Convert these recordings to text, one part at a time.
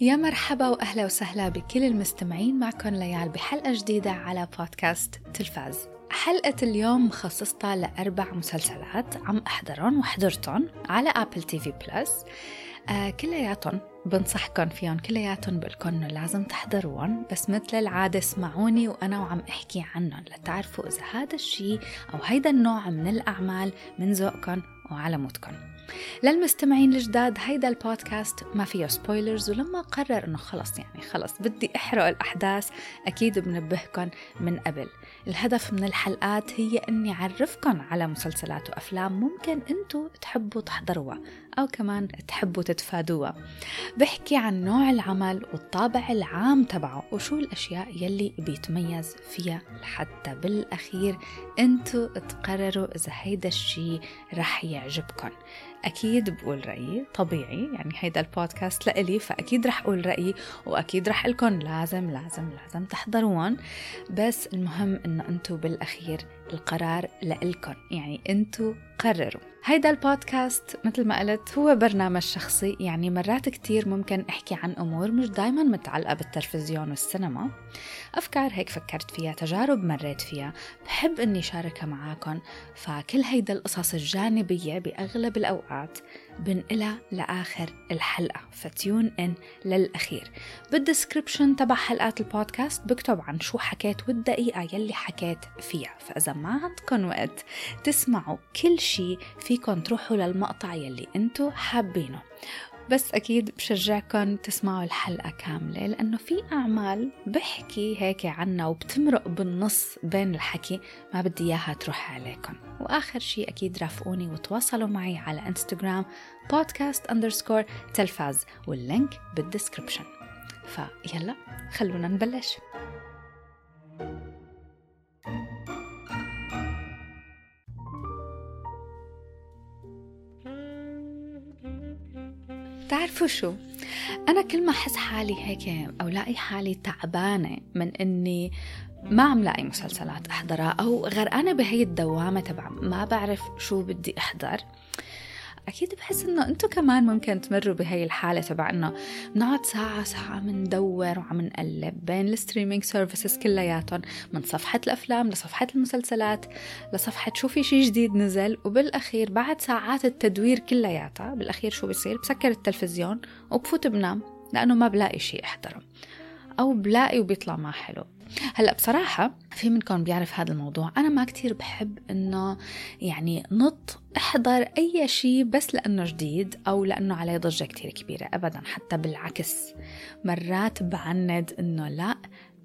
يا مرحبا وأهلا وسهلا بكل المستمعين معكم ليال بحلقة جديدة على بودكاست تلفاز. حلقة اليوم مخصصتها لأربع مسلسلات عم أحضرهم وحضرتهم على Apple TV Plus آه كلياتهم بنصحكم فيهم كلياتهم بقولكم إنه لازم تحضروهم. بس مثل العادة اسمعوني وأنا وعم أحكي عنهم. لتعرفوا إذا هذا الشيء أو هيدا النوع من الأعمال من ذوقكم وعلى مودكم للمستمعين الجداد هيدا البودكاست ما فيه سبويلرز ولما قرر إنه خلص يعني خلص بدي أحرق الأحداث أكيد بنبهكم من قبل. الهدف من الحلقات هي إني اعرفكم على مسلسلات وأفلام ممكن إنتو تحبوا تحضروها أو كمان تحبوا تتفادوها. بحكي عن نوع العمل والطابع العام تبعه وشو الأشياء يلي بيتميز فيها لحتى بالأخير إنتو تقرروا إذا هيدا الشي رح يعجبكم أكيد بقول رأيي طبيعي يعني هيدا البودكاست لإلي فأكيد رح أقول رأيي وأكيد رح لكم لازم لازم لازم تحضروهم بس المهم إنه أنتو بالأخير القرار لإلكم يعني أنتو قرروا. هيدا البودكاست مثل ما قلت هو برنامج شخصي يعني مرات كتير ممكن أحكي عن أمور مش دايما متعلقة بالتلفزيون والسينما. أفكار هيك فكرت فيها تجارب مريت فيها بحب إني شاركها معاكم فكل هيدا القصص الجانبية بأغلب الأوقات بنقلها لآخر الحلقة. ف tune in للأخير. بال description تبع حلقات البودكاست بكتب عن شو حكيت والدقيقة يلي حكيت فيها. فإذا ما عندكم وقت تسمعوا كل شي فيكن تروحوا للمقطع يلي انتو حابينه. بس أكيد بشجعكم تسمعوا الحلقة كاملة لأنه في أعمال بحكي هيك عنها وبتمرق بالنص بين الحكي ما بدي إياها تروح عليكم وآخر شي أكيد رافقوني وتواصلوا معي على انستغرام بودكاست underscore تلفاز وال link بال description فيلا خلونا نبلش. بتعرفوا شو؟ أنا كل ما أحس حالي هيك أو لاقي حالي تعبانة من إني ما عم لاقي مسلسلات أحضرها أو غرقانة بهي الدوامة تبع ما بعرف شو بدي أحضر أكيد بحس إنه أنتم كمان ممكن تمروا بهي الحالة تبع انه بنقعد ساعة ساعة بندور وعم نقلب بين ال streaming services كلياتهم من صفحة الأفلام لصفحة المسلسلات لصفحة شو في شيء جديد نزل وبالأخير بعد ساعات التدوير كلياتها بالأخير شو بصير بسكر التلفزيون وبفوت بنام لأنه ما بلاقي شيء أحضره أو بلاقي وبيطلع ما حلو. هلا بصراحة في منكم بيعرف هذا الموضوع. أنا ما كتير بحب إنه يعني نط أحضر أي شيء بس لأنه جديد أو لأنه عليه ضجة كتير كبيرة أبدا. حتى بالعكس مرات بعند إنه لا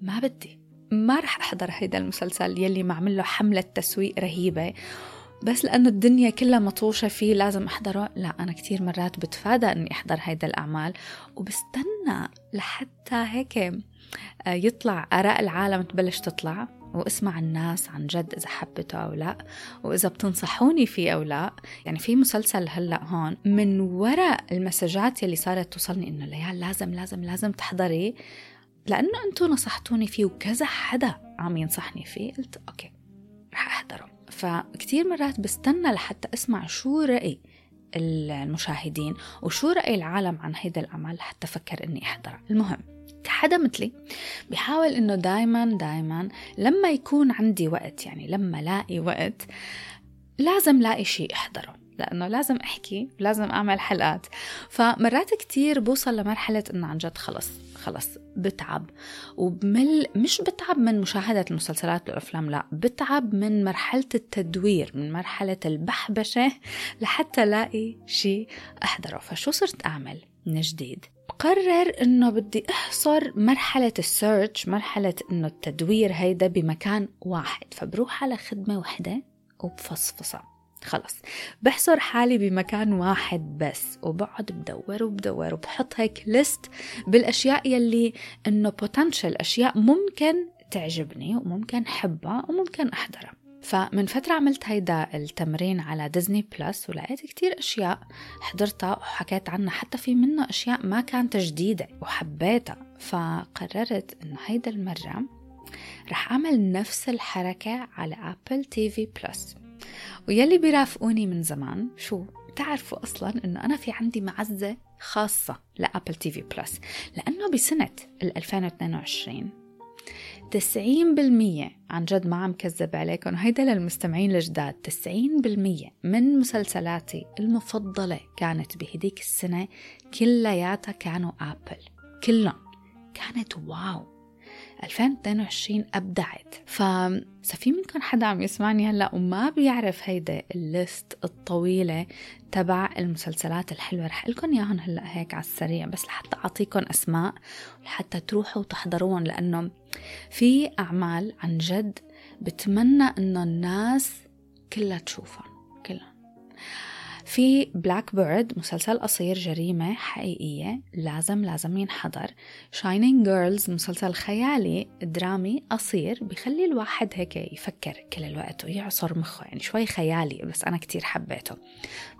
ما بدي. ما رح أحضر هيدا المسلسل يلي معمل له حملة تسويق رهيبة. بس لأنه الدنيا كلها مطوشة فيه لازم أحضره. لا أنا كتير مرات بتفادى أني أحضر هيدا الأعمال. وبستنى لحتى هيك يطلع آراء العالم تبلش تطلع واسمع الناس عن جد إذا حبته أو لا وإذا بتنصحوني فيه أو لا. يعني في مسلسل هلأ هون من وراء المسجات يلي صارت توصلني إنه ليال لازم لازم لازم تحضري لأنه أنتوا نصحتوني فيه وكذا حدا عم ينصحني فيه قلت أوكي رح أحضره. فكتير مرات بستنى لحتى أسمع شو رأي المشاهدين وشو رأي العالم عن هيدا الأعمال لحتى أفكر إني أحضرها المهم كحدا مثلي. بحاول إنه دايما دايما لما يكون عندي وقت يعني لما لاقي وقت لازم لاقي شيء أحضره لأنه لازم أحكي لازم أعمل حلقات. فمرات كتير بوصل لمرحلة إنه عن جد خلص خلص بتعب. وبمل مش بتعب من مشاهدة المسلسلات والأفلام لا بتعب من مرحلة التدوير من مرحلة البحبشة لحتى لاقي شيء أحضره. فشو صرت أعمل من جديد؟ بقرر إنه بدي أحصر مرحلة ال search مرحلة إنه التدوير هيدا بمكان واحد. فبروح على خدمة وحدة وبفصفصها خلص. بحصر حالي بمكان واحد بس وبقعد بدور وبدور وبحط هيك list بالأشياء يلي إنه potential أشياء ممكن تعجبني وممكن حبها وممكن أحضرها. فمن فترة عملت هيدا التمرين على Disney Plus ولقيت كتير أشياء حضرتها وحكيت عنها حتى في منها أشياء ما كانت جديدة وحبيتها. فقررت إنه هيدا المرة رح أعمل نفس الحركة على Apple TV Plus ويلي بيرافقوني من زمان شو تعرفوا أصلا أنه أنا في عندي معزة خاصة ل Apple TV Plus لأنه بسنة 2022 90% عن جد ما عم كذب عليكم. وهيدا للمستمعين الجداد 90% من مسلسلاتي المفضلة كانت بهديك السنة كلياتها كانوا Apple كلهم. كانت wow. 2022 أبدعت. فإذا في منكم حدا عم يسمعني هلأ وما بيعرف هيدا ال list الطويلة تبع المسلسلات الحلوة رح لكم إياهم هلأ هيك على السريع بس لحتى أعطيكم أسماء لحتى تروحوا وتحضروهم لأنه في أعمال عن جد بتمنى إنه الناس كلها تشوفهم كلها. في Black Bird مسلسل قصير جريمة حقيقية لازم لازم ينحضر. Shining Girls مسلسل خيالي درامي قصير بخلي الواحد هيك يفكر كل الوقت ويعصر مخه يعني شوي خيالي بس أنا كتير حبيته.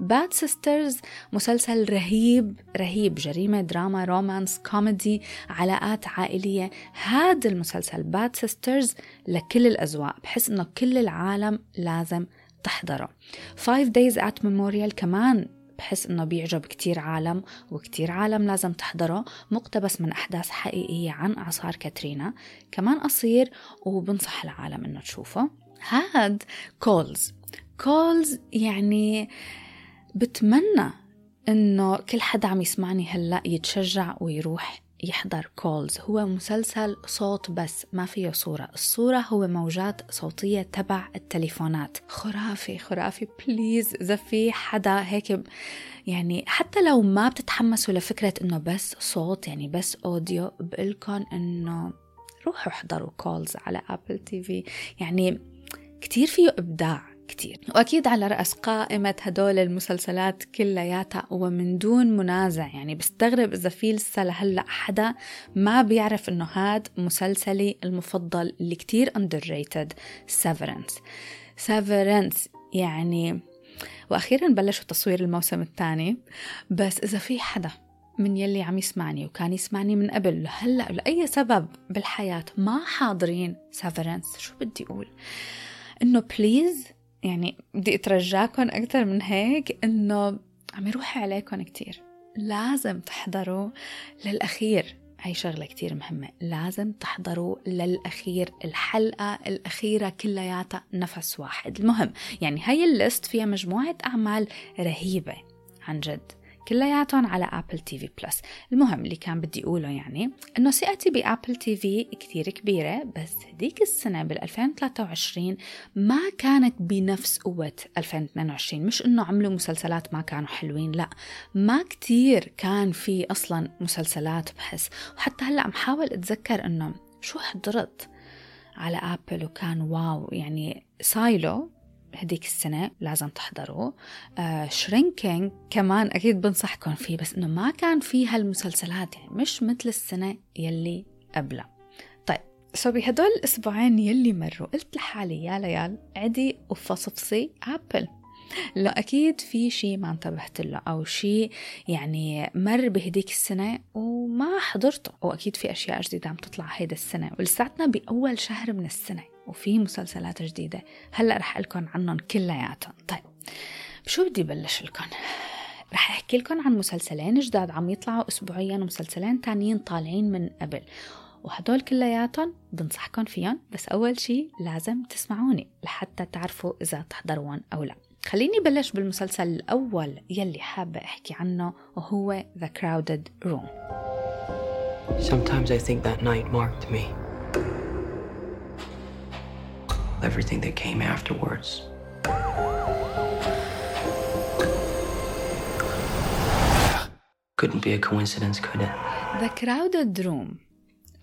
Bad Sisters مسلسل رهيب رهيب جريمة دراما romance كوميدي علاقات عائلية. هذا المسلسل Bad Sisters لكل الأذواق بحس إنه كل العالم لازم تحضره 5 Days at Memorial كمان بحس إنه بيعجب كتير عالم وكتير عالم لازم تحضره مقتبس من أحداث حقيقية عن اعصار كاترينا. كمان قصير وبنصح العالم إنه تشوفه. هاد Calls Calls يعني بتمنى إنه كل حدا عم يسمعني هلأ يتشجع ويروح يحضر Calls هو مسلسل صوت بس ما فيه صورة. الصورة هو موجات صوتية تبع التليفونات. خرافي خرافي. please إذا في حدا هيك يعني حتى لو ما بتتحمسوا لفكرة إنه بس صوت يعني بس audio بقلكن إنه روحوا احضروا Calls على أبل تي في يعني كتير فيه إبداع. كتير. وأكيد على رأس قائمة هدول المسلسلات كلياتها ومن دون منازع. يعني بستغرب إذا في لسه لهلأ حدا ما بيعرف إنه هاد مسلسلي المفضل اللي كتير underrated Severance. Severance يعني وأخيرا بلشوا تصوير الموسم الثاني. بس إذا في حدا من يلي عم يسمعني وكان يسمعني من قبل لهلأ لأي سبب بالحياة ما حاضرين Severance شو بدي أقول؟ إنه please يعني بدي أترجاكم أكثر من هيك إنه عم يروح عليكم كتير. لازم تحضروا للأخير. هاي شغلة كتير مهمة. لازم تحضروا للأخير. الحلقة الأخيرة كلياتها نفس واحد. المهم يعني هاي ال list فيها مجموعة أعمال رهيبة عن جد. كلياتهم على Apple TV Plus المهم اللي كان بدي أقوله يعني إنه ثقتي ب Apple TV كثير كبيرة بس هديك السنة بال 2023 ما كانت بنفس قوة 2022 مش إنه عملوا مسلسلات ما كانوا حلوين لا. ما كتير كان في أصلا مسلسلات بحس. وحتى هلأ عم حاول أتذكر إنه شو حضرت على Apple وكان wow يعني Silo هديك السنة لازم تحضروه آه Shrinking كمان أكيد بنصحكم فيه بس إنه ما كان فيه هالمسلسلات يعني مش مثل السنة يلي قبلها. طيب so بهدول الأسبوعين يلي مروا قلت لحالي يا ليال عدي وفصفصي Apple. لا أكيد في شيء ما انتبهت له أو شيء يعني مر بهديك السنة وما حضرته وأكيد في أشياء جديدة عم تطلع هيدا السنة. ولساتنا بأول شهر من السنة. وفي مسلسلات جديدة. هلأ رح لكم عنهم كلياتهم طيب شو بدي بلش لكم رح احكي لكم عن مسلسلين جداد عم يطلعوا اسبوعيا ومسلسلين تانيين طالعين من قبل. وهدول كلياتهم بنصحكم فيهم بس أول شي لازم تسمعوني لحتى تعرفوا إذا تحضرون أو لا. خليني بلش بالمسلسل الأول يلي حابة أحكي عنه وهو The Crowded Room. Sometimes I think that night marked me. Everything that came afterwards. Couldn't be a coincidence, could it? The Crowded Room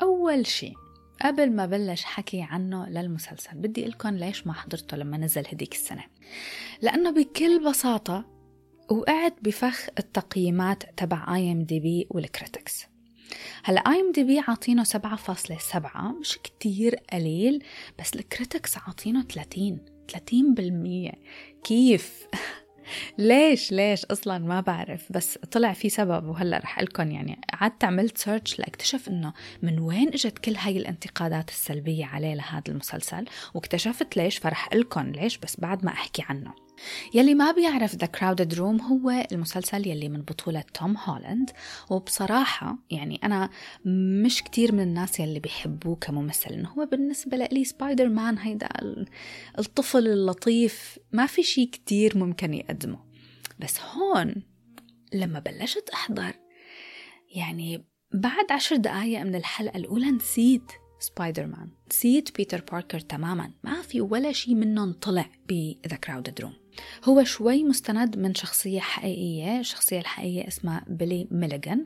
أول شي قبل ما بلش حكي عنه للمسلسل بدي لكم ليش ما حضرته لما نزل هديك السنة لأنه بكل بساطة وقعت بفخ التقييمات تبع IMDb وال critics هلا IMDb عاطينه 7.7 مش كتير قليل بس ال critics عاطينه 30 30% كيف؟ ليش؟ ليش؟ أصلا ما بعرف بس طلع في سبب وهلأ رح لكم يعني قعدت عملت search لاكتشف إنه من وين إجت كل هاي الانتقادات السلبية عليه لهذا المسلسل واكتشفت ليش فرح لكم ليش بس بعد ما أحكي عنه. يلي ما بيعرف The Crowded Room هو المسلسل يلي من بطولة توم هولاند. وبصراحة يعني أنا مش كتير من الناس يلي بيحبوه كممثل إنه هو بالنسبة لي سبايدر مان هيدا الطفل اللطيف ما في شي كتير ممكن يقدمه. بس هون لما بلشت أحضر يعني بعد عشر دقايق من الحلقة الأولى نسيت سبايدر مان نسيت بيتر باركر تماما ما في ولا شيء منهم طلع ب The Crowded Room هو شوي مستند من شخصية حقيقية الشخصية الحقيقية اسمها بيلي ميليغان.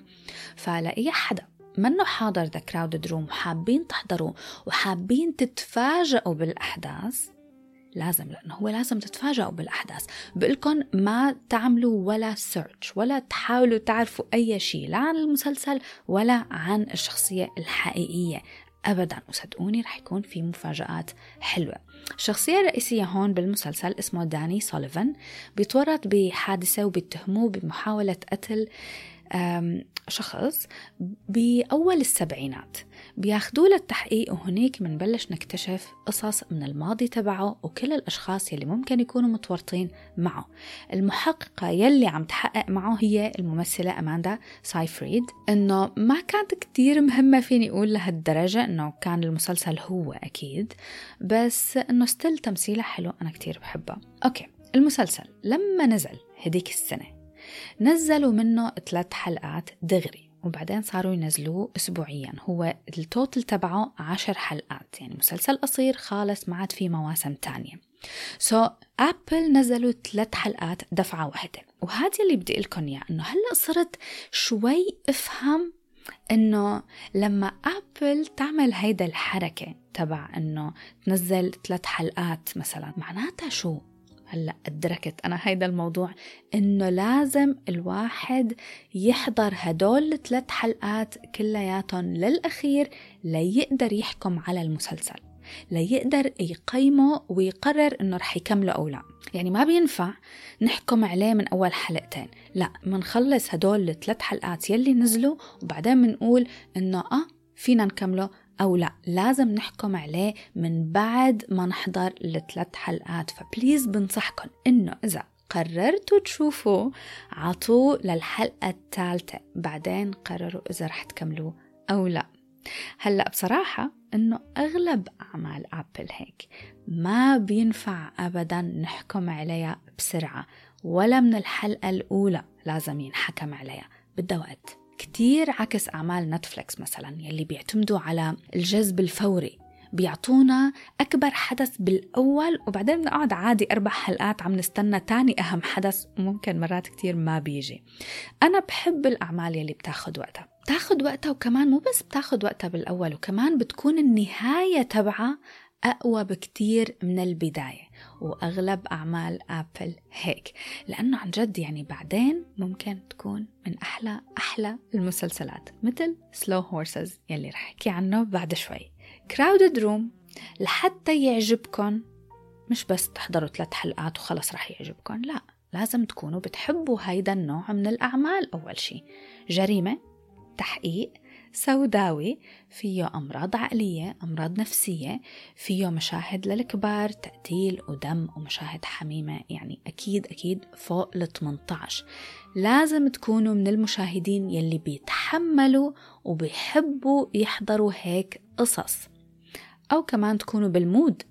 فلأي حدا منه حاضر The Crowded Room وحابين تحضروا وحابين تتفاجئوا بالأحداث لازم لأنه هو لازم تتفاجئوا بالأحداث. بقولكم ما تعملوا ولا search ولا تحاولوا تعرفوا أي شيء لا عن المسلسل ولا عن الشخصية الحقيقية. أبدا. وصدقوني رح يكون في مفاجآت حلوة. الشخصية الرئيسية هون بالمسلسل اسمه داني سوليفان بيتورط بحادثة وبيتهموه بمحاولة قتل شخص بأول السبعينات. بياخدوه للتحقيق وهنيك منبلش نكتشف قصص من الماضي تبعه وكل الأشخاص يلي ممكن يكونوا متورطين معه. المحققة يلي عم تحقق معه هي الممثلة أماندا سايفريد. إنه ما كانت كتير مهمة فيني أقول لهالدرجة إنه كان المسلسل هو أكيد بس إنه still تمثيلها حلو أنا كتير بحبها okay المسلسل لما نزل هديك السنة نزلوا منه ثلاث حلقات دغري وبعدين صاروا ينزلوه أسبوعيا. هو ال total تبعه عشر حلقات يعني مسلسل قصير خالص ما عاد فيه مواسم تانية. so so, Apple نزلوا ثلاث حلقات دفعة واحدة. وهذا اللي بدي لكم اياه إنه هلأ صرت شوي أفهم إنه لما ابل تعمل هيدا الحركة تبع إنه تنزل ثلاث حلقات مثلا معناتها شو؟ هلا أدركت أنا هيدا الموضوع إنه لازم الواحد يحضر هدول الثلاث حلقات كلياتهم للأخير ليقدر يحكم على المسلسل ليقدر يقيمه ويقرر إنه رح يكمله أو لا. يعني ما بينفع نحكم عليه من أول حلقتين لا منخلص هدول الثلاث حلقات يلي نزلوا وبعدين بنقول إنه آه فينا نكمله أو لا لازم نحكم عليه من بعد ما نحضر الثلاث حلقات. فبليز بنصحكم إنه إذا قررتوا تشوفوا عطوه للحلقة الثالثة بعدين قرروا إذا رح تكملوه أو لا. هلأ بصراحة إنه أغلب أعمال أبل هيك ما بينفع أبدا نحكم عليها بسرعة ولا من الحلقة الأولى لازم ينحكم عليها. بدها وقت. كتير عكس أعمال نتفليكس مثلا يلي بيعتمدوا على الجذب الفوري. بيعطونا أكبر حدث بالأول وبعدين بنقعد عادي أربع حلقات عم نستنى تاني أهم حدث وممكن مرات كتير ما بيجي. أنا بحب الأعمال يلي بتاخد وقتها. بتاخد وقتها وكمان مو بس بتاخد وقتها بالأول وكمان بتكون النهاية تبعها أقوى بكتير من البداية. وأغلب أعمال Apple هيك. لأنه عن جد يعني بعدين ممكن تكون من أحلى أحلى المسلسلات مثل Slow Horses يلي رح أحكي عنه بعد شوي. Crowded Room لحتى يعجبكم مش بس تحضروا ثلاث حلقات وخلص رح يعجبكم لا لازم تكونوا بتحبوا هيدا النوع من الأعمال أول شي. جريمة تحقيق سوداوي فيه أمراض عقلية أمراض نفسية فيه مشاهد للكبار تقتيل ودم ومشاهد حميمة يعني أكيد أكيد فوق ال 18 لازم تكونوا من المشاهدين يلي بيتحملوا وبيحبوا يحضروا هيك قصص. أو كمان تكونوا بالمود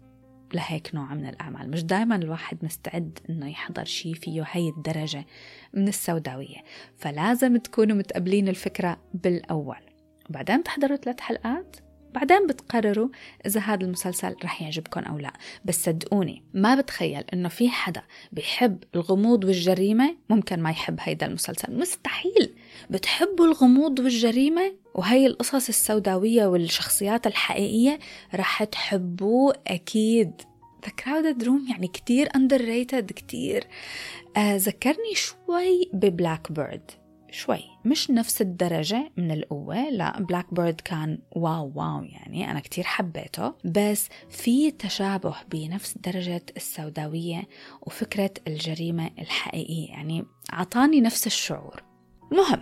لهيك نوع من الأعمال. مش دايما الواحد مستعد إنه يحضر شي فيه هي الدرجة من السوداوية. فلازم تكونوا متقبلين الفكرة بالأول. وبعدين بتحضروا ثلاث حلقات. بعدين بتقرروا إذا هذا المسلسل رح يعجبكم أو لا. بس صدقوني ما بتخيل إنه في حدا بيحب الغموض والجريمة. ممكن ما يحب هيدا المسلسل. مستحيل! بتحبوا الغموض والجريمة وهي القصص السوداوية والشخصيات الحقيقية؟ رح تحبوه أكيد. The Crowded Room يعني كتير underrated كتير. آه ذكرني شوي ب Black Bird شوي. مش نفس الدرجة من القوة. لا Black Bird كان wow wow يعني أنا كتير حبيته. بس في تشابه بنفس درجة السوداوية وفكرة الجريمة الحقيقية. يعني عطاني نفس الشعور. مهم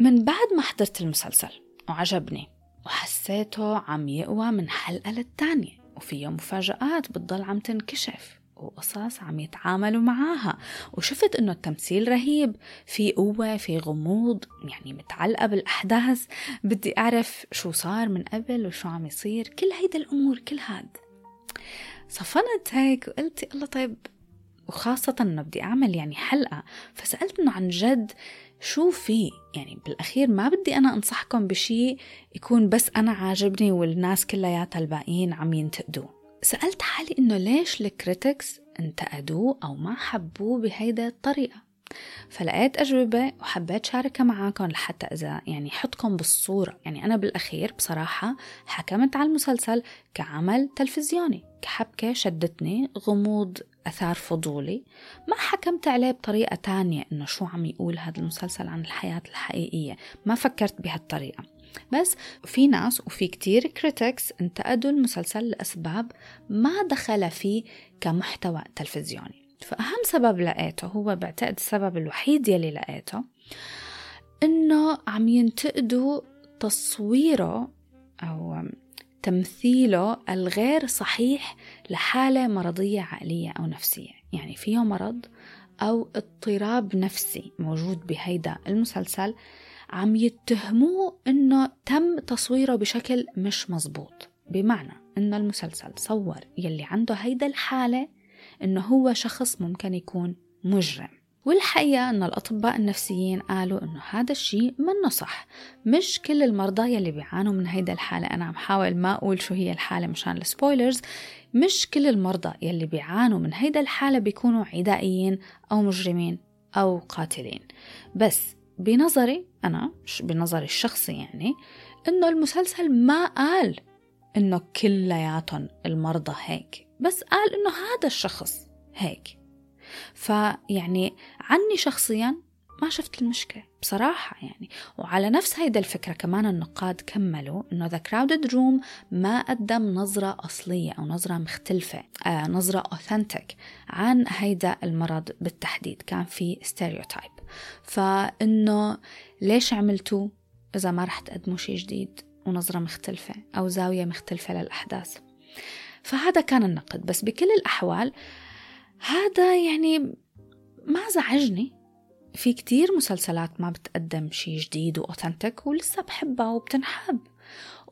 من بعد ما حضرت المسلسل وعجبني وحسيته عم يقوى من حلقة للتانية وفيه مفاجآت بتضل عم تنكشف. وقصص عم يتعاملوا معاها. وشفت إنه التمثيل رهيب. في قوة في غموض. يعني متعلقة بالأحداث. بدي أعرف شو صار من قبل وشو عم يصير. كل هيدا الأمور كل هاد. صفنت هيك وقلت الله طيب. وخاصة إنه بدي أعمل يعني حلقة. فسألت إنه عن جد شو في. يعني بالأخير ما بدي أنا أنصحكم بشي يكون بس أنا عاجبني والناس كلياتها الباقيين عم ينتقدوه. سألت حالي إنه ليش الكريتكس انتقدوه أو ما حبوه بهيدا الطريقة. فلقيت أجوبة وحبيت شاركها معاكم لحتى إذا يعني حطكم بالصورة. يعني أنا بالأخير بصراحة حكمت على المسلسل كعمل تلفزيوني. كحبكة شدتني غموض أثار فضولي. ما حكمت عليه بطريقة تانية إنه شو عم يقول هذا المسلسل عن الحياة الحقيقية. ما فكرت بهالطريقة. بس في ناس وفي كتير كريتكس انتقدوا المسلسل لأسباب ما دخل فيه كمحتوى تلفزيوني. فأهم سبب لقيته هو بعتقد السبب الوحيد يلي لقيته إنه عم ينتقدوا تصويره أو تمثيله الغير صحيح لحالة مرضية عقلية أو نفسية. يعني فيه مرض أو اضطراب نفسي موجود بهيدا المسلسل عم يتهموه إنه تم تصويره بشكل مش مزبوط بمعنى إنه المسلسل صور يلي عنده هيدا الحالة إنه هو شخص ممكن يكون مجرم. والحقيقة أن الأطباء النفسيين قالوا أنه هذا الشيء منه صح. مش كل المرضى يلي بيعانوا من هيدا الحالة أنا عم حاول ما أقول شو هي الحالة مشان السبويلرز. مش كل المرضى يلي بيعانوا من هيدا الحالة بيكونوا عدائيين أو مجرمين أو قاتلين. بس بنظري أنا بنظري الشخصي يعني إنه المسلسل ما قال إنه كلياتهم المرضى هيك بس قال إنه هذا الشخص هيك. فيعني عني شخصيا ما شفت المشكلة بصراحة يعني. وعلى نفس هيدا الفكرة كمان النقاد كملوا إنه The Crowded Room ما قدم نظرة أصلية أو نظرة مختلفة آه نظرة أوثنتيك عن هيدا المرض بالتحديد. كان في ستيريوتايب فإنه ليش عملتوا إذا ما رح تقدموا شيء جديد ونظرة مختلفة أو زاوية مختلفة للأحداث؟ فهذا كان النقد. بس بكل الأحوال هذا يعني ما زعجني. في كتير مسلسلات ما بتقدم شي جديد وأوثنتك ولسه بحبها وبتنحب.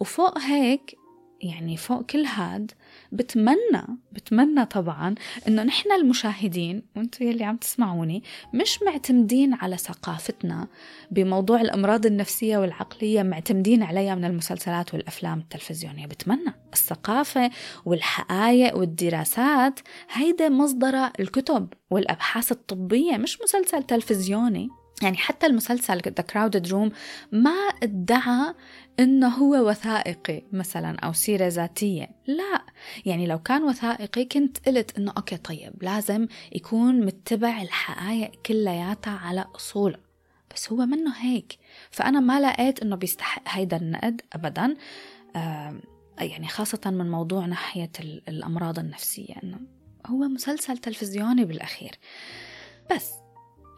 وفوق هيك يعني فوق كل هاد بتمنى بتمنى طبعا إنه نحن المشاهدين وأنتم يلي عم تسمعوني مش معتمدين على ثقافتنا بموضوع الأمراض النفسية والعقلية معتمدين عليها من المسلسلات والأفلام التلفزيونية. بتمنى الثقافة والحقائق والدراسات هيدا مصدر الكتب والأبحاث الطبية مش مسلسل تلفزيوني. يعني حتى المسلسل The Crowded Room ما ادعى إنه هو وثائقي مثلا أو سيرة ذاتية. لا يعني لو كان وثائقي كنت قلت إنه أوكي طيب لازم يكون متبع الحقائق كلياتها على اصولها بس هو منه هيك. فأنا ما لقيت إنه بيستحق هيدا النقد ابدا. آه يعني خاصة من موضوع ناحية الأمراض النفسية. إنه هو مسلسل تلفزيوني بالأخير. بس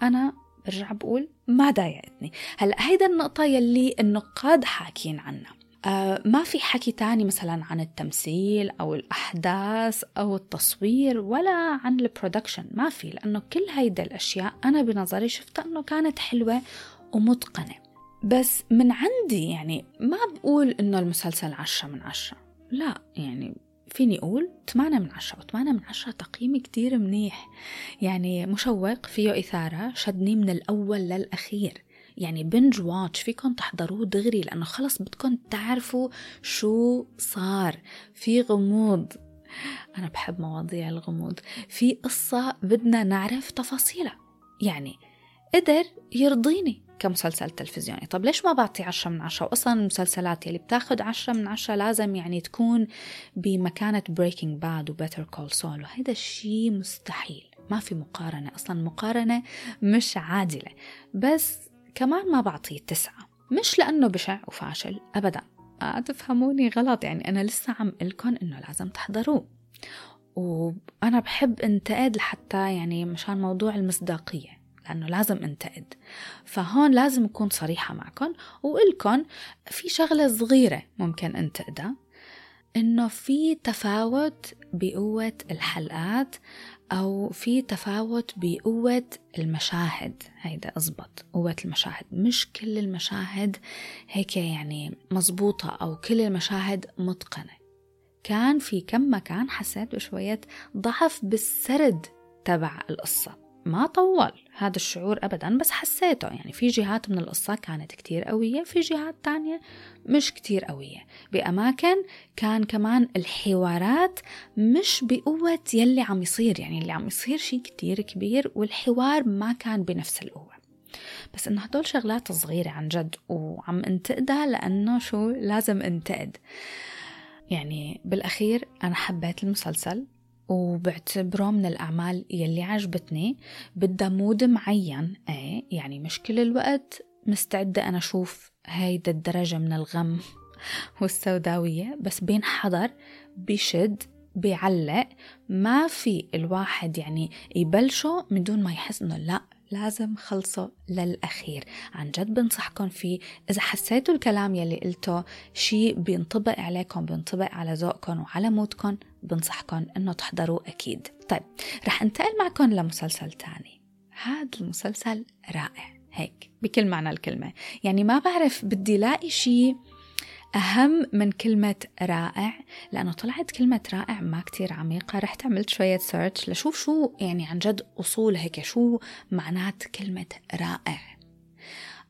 أنا برجع بقول ما ضايقتني. هلا هيدا النقطة يلي النقاد حاكين عنها. آه ما في حكي تاني مثلا عن التمثيل أو الأحداث أو التصوير ولا عن البرودكشن. ما في لأنه كل هيدا الأشياء أنا بنظري شفتها أنه كانت حلوة ومتقنة. بس من عندي يعني ما بقول إنه المسلسل عشرة من عشرة. لا يعني فيني أقول 8 من عشرة و8 من عشرة تقييم كتير منيح. يعني مشوق فيه إثارة شدني من الأول للأخير. يعني بنج واتش فيكم تحضروه دغري لأنه خلص بدكم تعرفوا شو صار. في غموض. أنا بحب مواضيع الغموض. في قصة بدنا نعرف تفاصيلها. يعني قدر يرضيني. كمسلسل تلفزيوني. طب ليش ما بعطي عشرة من عشرة؟ وأصلا المسلسلات يلي بتاخد عشرة من عشرة لازم يعني تكون بمكانة Breaking Bad و Better Call Saul وهذا الشيء مستحيل. ما في مقارنة. أصلا مقارنة مش عادلة. بس كمان ما بعطيه تسعة. مش لأنه بشع وفاشل. أبدا. تفهموني غلط. يعني أنا لسه عم لكم إنه لازم تحضروه. وأنا بحب إنتقد لحتى يعني مشان موضوع المصداقية. لأنه لازم أنتقد. فهون لازم أكون صريحة معكم وإلكن في شغلة صغيرة ممكن أنتقدها. إنه في تفاوت بقوة الحلقات أو في تفاوت بقوة المشاهد. هيدا أزبط قوة المشاهد. مش كل المشاهد هيك يعني مزبوطة أو كل المشاهد متقنة. كان في كم مكان حسيت بشوية ضعف بالسرد تبع القصة. ما طول هذا الشعور أبدا بس حسيته. يعني في جهات من القصة كانت كتير قوية في جهات تانية مش كتير قوية. بأماكن كان كمان الحوارات مش بقوة يلي عم يصير. يعني اللي عم يصير شيء كتير كبير والحوار ما كان بنفس القوة. بس إنه هدول شغلات صغيرة عن جد وعم انتقدها لأنه شو؟ لازم انتقد. يعني بالأخير أنا حبيت المسلسل. وبعتبره من الأعمال يلي عجبتني. بدها مود معين. إيه يعني مش كل الوقت مستعدة أنا أشوف هيدا الدرجة من الغم والسوداوية. بس بينحضر بشد بيعلق ما في الواحد يعني يبلشه من دون ما يحس إنه لا لازم خلصه للأخير. عن جد بنصحكم فيه. إذا حسيتوا الكلام يلي قلته شيء بينطبق عليكم بينطبق على ذوقكم وعلى مودكم بنصحكم إنه تحضروا أكيد. طيب رح انتقل معكم لمسلسل تاني. هذا المسلسل رائع. هيك بكل معنى الكلمة. يعني ما بعرف بدي لاقي شيء أهم من كلمة رائع لأنه طلعت كلمة رائع ما كتير عميقة. رحت عملت شوية سيرش لشوف شو يعني عن جد أصول هيك شو معنات كلمة رائع.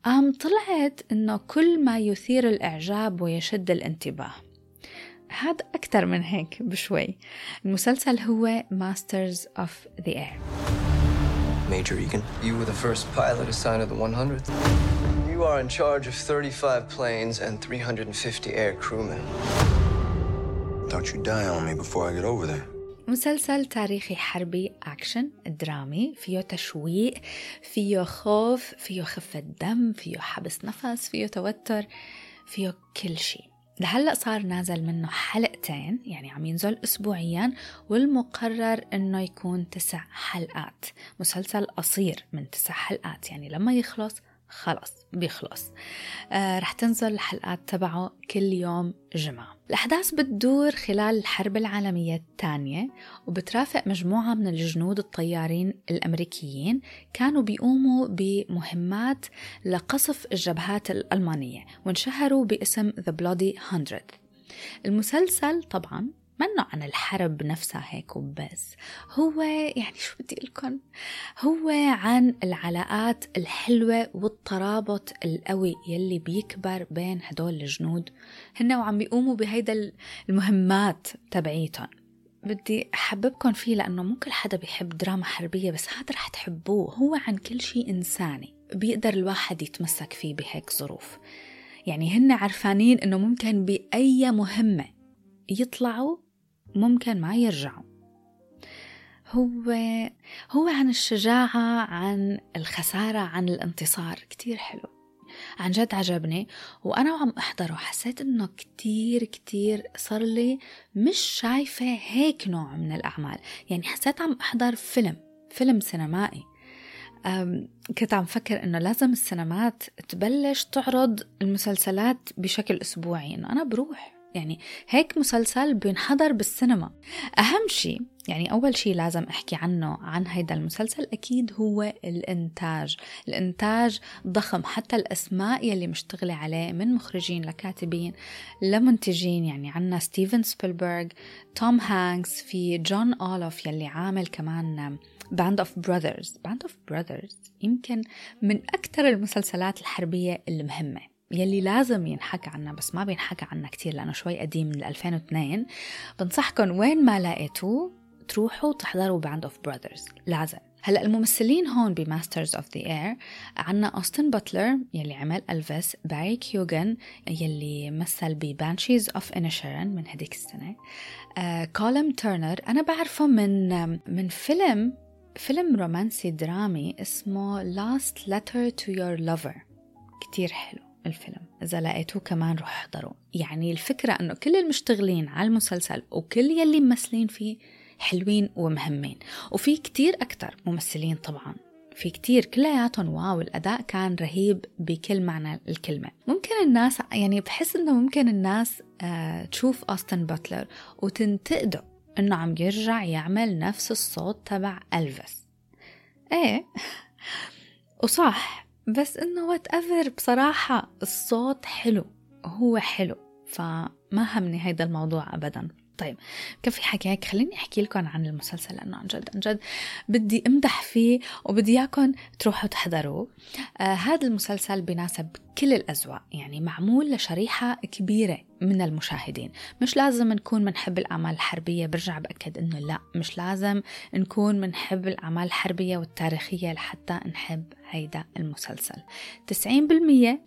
أم طلعت إنه كل ما يثير الإعجاب ويشد الانتباه. هذا أكثر من هيك بشوي. المسلسل هو Masters of the Air. Major Egan, you were the first pilot assigned to the 100th. You are in charge of 35 planes and 350 air crewmen. Don't you die on me before I get over there. مسلسل تاريخي حربي أكشن درامي فيه تشويق فيه خوف فيه خفة دم فيه حبس نفس فيه توتر فيه كل شيء لهلأ صار نازل منه حلقتين يعني عم ينزل أسبوعيا والمقرر أنه يكون تسع حلقات مسلسل قصير من تسع حلقات يعني لما يخلص خلص بيخلص. آه رح تنزل الحلقات تبعه كل يوم جمعة. الأحداث بتدور خلال الحرب العالمية الثانية وبترافق مجموعة من الجنود الطيارين الأمريكيين كانوا بيقوموا بمهمات لقصف الجبهات الألمانية وانشهروا باسم The Bloody Hundred. المسلسل طبعا منه عن الحرب نفسها هيك وبس. هو يعني شو بدي لكم هو عن العلاقات الحلوة والترابط القوي يلي بيكبر بين هدول الجنود. هن وعم بيقوموا بهيدا المهمات تبعيتهم بدي أحببكم فيه لأنه مو كل حدا بيحب دراما حربية بس هذا رح تحبوه. هو عن كل شيء إنساني. بيقدر الواحد يتمسك فيه بهيك ظروف. يعني هن عرفانين إنه ممكن بأي مهمة يطلعوا ممكن ما يرجعوا. هو هو عن الشجاعة عن الخسارة عن الانتصار. كتير حلو. عن جد عجبني. وأنا وعم أحضره حسيت إنه كتير كتير صار لي مش شايفة هيك نوع من الأعمال. يعني حسيت عم أحضر فيلم فيلم سينمائي. كنت عم فكر إنه لازم السينمات تبلش تعرض المسلسلات بشكل أسبوعي. إنه أنا بروح. يعني هيك مسلسل بينحضر بالسينما. أهم شيء يعني أول شيء لازم أحكي عنه عن هيدا المسلسل أكيد هو الإنتاج. الإنتاج ضخم حتى الأسماء يلي مشتغلة عليه من مخرجين لكاتبين لمنتجين يعني عنا ستيفن سبيلبرغ توم هانكس في جون أورلوف يلي عامل كمان Band of Brothers Band of Brothers يمكن من أكثر المسلسلات الحربية المهمة. يلي لازم ينحكى عنها بس ما بينحكى عنها كتير لأنه شوي قديم من 2002 بنصحكم وين ما لقيتوه تروحوا تحضروا Band of Brothers لازم. هلأ الممثلين هون ب Masters of the Air عنا اوستن باتلر يلي عمل الفيس Barry Keoghan يلي مثل ب Banshees of Inisherin من هديك السنة آه، كولم تيرنر أنا بعرفه من من فيلم فيلم رومانسي درامي اسمه Last Letter to Your Lover. كتير حلو. الفيلم. إذا لقيتوه كمان روح احضروا يعني الفكرة أنه كل المشتغلين على المسلسل وكل يلي ممثلين فيه حلوين ومهمين. وفي كتير أكتر ممثلين طبعا. في كتير كلياتهم wow الأداء كان رهيب بكل معنى الكلمة. ممكن الناس يعني بحس إنه ممكن الناس آه تشوف أوستن باتلر وتنتقده إنه عم يرجع يعمل نفس الصوت تبع ألفيس eh? وصح. بس إنه whatever بصراحة الصوت حلو هو حلو. فما همني هيدا الموضوع أبدا. طيب كفي حكيك خليني أحكي لكم عن المسلسل لأنه عن جد عن جد بدي أمدح فيه وبدي إياكم تروحوا تحضروه. آه هذا المسلسل بناسب كل الأذواق يعني معمول لشريحة كبيرة من المشاهدين. مش لازم نكون منحب الأعمال الحربية برجع بأكد إنه لا مش لازم نكون منحب الأعمال الحربية والتاريخية لحتى نحب هيدا المسلسل. 90%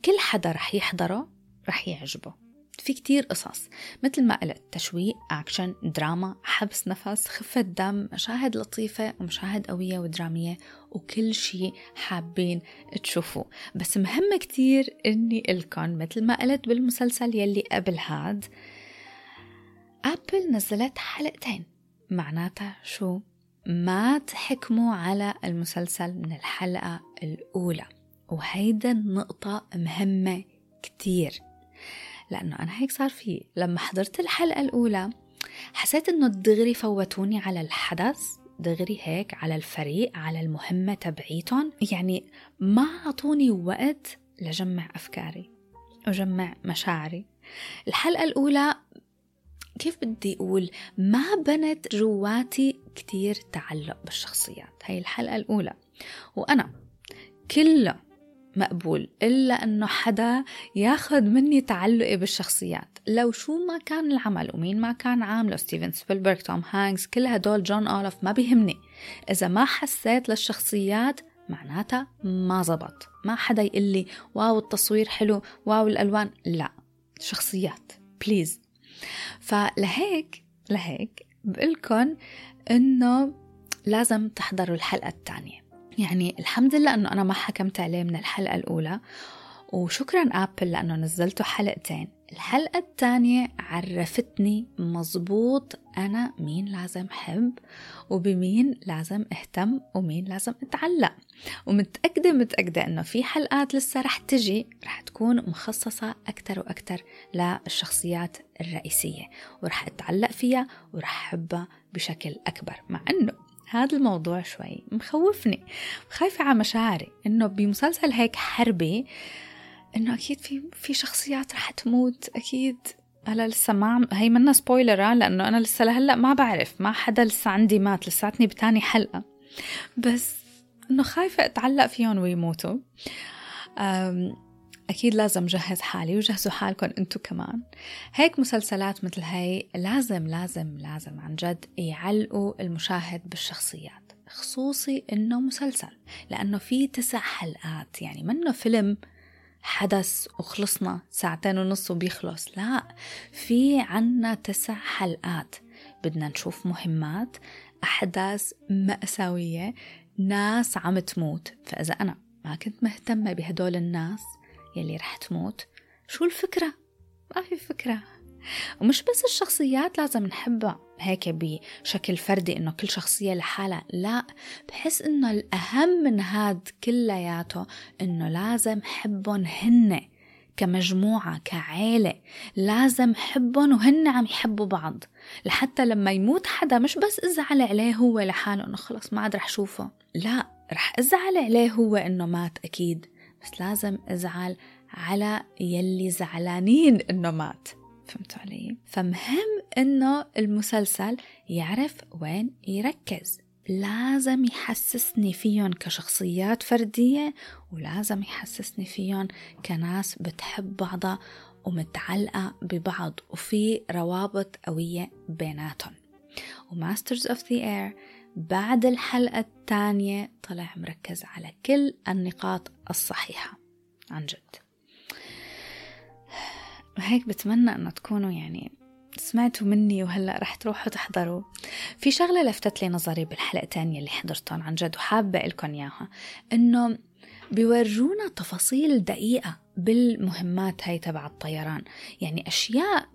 كل حدا رح يحضره رح يعجبه. في كتير قصص. مثل ما قلت تشويق أكشن دراما حبس نفس خفة دم مشاهد لطيفة ومشاهد قوية ودرامية وكل شيء حابين تشوفوه. بس مهم كتير إني لكم مثل ما قلت بالمسلسل يلي قبل هاد آبل نزلت حلقتين. معناتها شو؟ ما تحكموا على المسلسل من الحلقة الأولى. وهيدا النقطة مهمة كتير. لأنه أنا هيك صار في. لما حضرت الحلقة الأولى حسيت إنه دغري فوتوني على الحدث دغري هيك على الفريق على المهمة تبعيتهم. يعني ما أعطوني وقت لجمع أفكاري وجمع مشاعري. الحلقة الأولى كيف بدي أقول؟ ما بنت جواتي كتير تعلق بالشخصيات. هاي الحلقة الأولى. وأنا كله مقبول إلا أنه حدا ياخذ مني تعلقي بالشخصيات. لو شو ما كان العمل ومين ما كان عامله ستيفن سبيلبرغ توم هانكس كل هدول جون أولف ما بيهمني. إذا ما حسيت للشخصيات معناتها ما زبط. ما حدا يقول لي wow التصوير حلو wow الألوان. لا شخصيات please فلهيك لهيك بقولكن إنه لازم تحضروا الحلقة الثانية يعني الحمد لله أنه أنا ما حكمت عليه من الحلقة الأولى. وشكرا أبل لأنه نزلته حلقتين. الحلقة الثانية عرفتني مزبوط أنا مين لازم حب وبمين لازم أهتم ومين لازم أتعلق. ومتأكدة متأكدة أنه في حلقات لسه رح تجي رح تكون مخصصة أكتر وأكتر للشخصيات الرئيسية. ورح أتعلق فيها ورح أحبها بشكل أكبر مع أنه هذا الموضوع شوي مخوفني. خايفة على مشاعري. إنه بمسلسل هيك حربي إنه أكيد في في شخصيات رح تموت. أكيد هلا لسه ما هي منا سبويلر لأنه أنا لسه لهلأ ما بعرف. ما حدا لسه عندي مات لساتني بتاني حلقة. بس إنه خايفة أتعلق فيهم ويموتوا. أكيد لازم جهز حالي وجهزوا حالكم أنتو كمان. هيك مسلسلات مثل هاي لازم لازم لازم عن جد يعلقوا المشاهد بالشخصيات خصوصي إنه مسلسل لأنه في تسع حلقات يعني منه فيلم حدث وخلصنا ساعتين ونص وبيخلص لا في عنا تسع حلقات. بدنا نشوف مهمات أحداث مأساوية ناس عم تموت. فإذا أنا ما كنت مهتمة بهدول الناس يلي رح تموت. شو الفكرة؟ ما في فكرة. ومش بس الشخصيات لازم نحبها هيك بشكل فردي إنه كل شخصية لحالها لا. بحس إنه الأهم من هاد كلياته إنه لازم حبهم هن كمجموعة كعيلة. لازم حبهم وهن عم يحبوا بعض. لحتى لما يموت حدا مش بس ازعل عليه هو لحاله إنه خلص ما عاد رح شوفه. لا رح ازعل عليه هو إنه مات أكيد. بس لازم أزعل على يلي زعلانين إنه مات. فهمتوا علي؟ فمهم إنه المسلسل يعرف وين يركز. لازم يحسسني فيهم كشخصيات فردية ولازم يحسسني فيهم كناس بتحب بعضها ومتعلقة ببعض وفي روابط قوية بيناتهم. و Masters of the Air بعد الحلقة الثانية طلع مركز على كل النقاط الصحيحة. عن جد. هيك بتمنى أنه تكونوا يعني سمعتوا مني وهلأ رح تروحوا تحضروا. في شغلة لفتت لي نظري بالحلقتين يلي حضرتهم عن جد وحابة لكم إياها. إنه بيورجونا تفاصيل دقيقة بالمهمات هاي تبع الطيران. يعني أشياء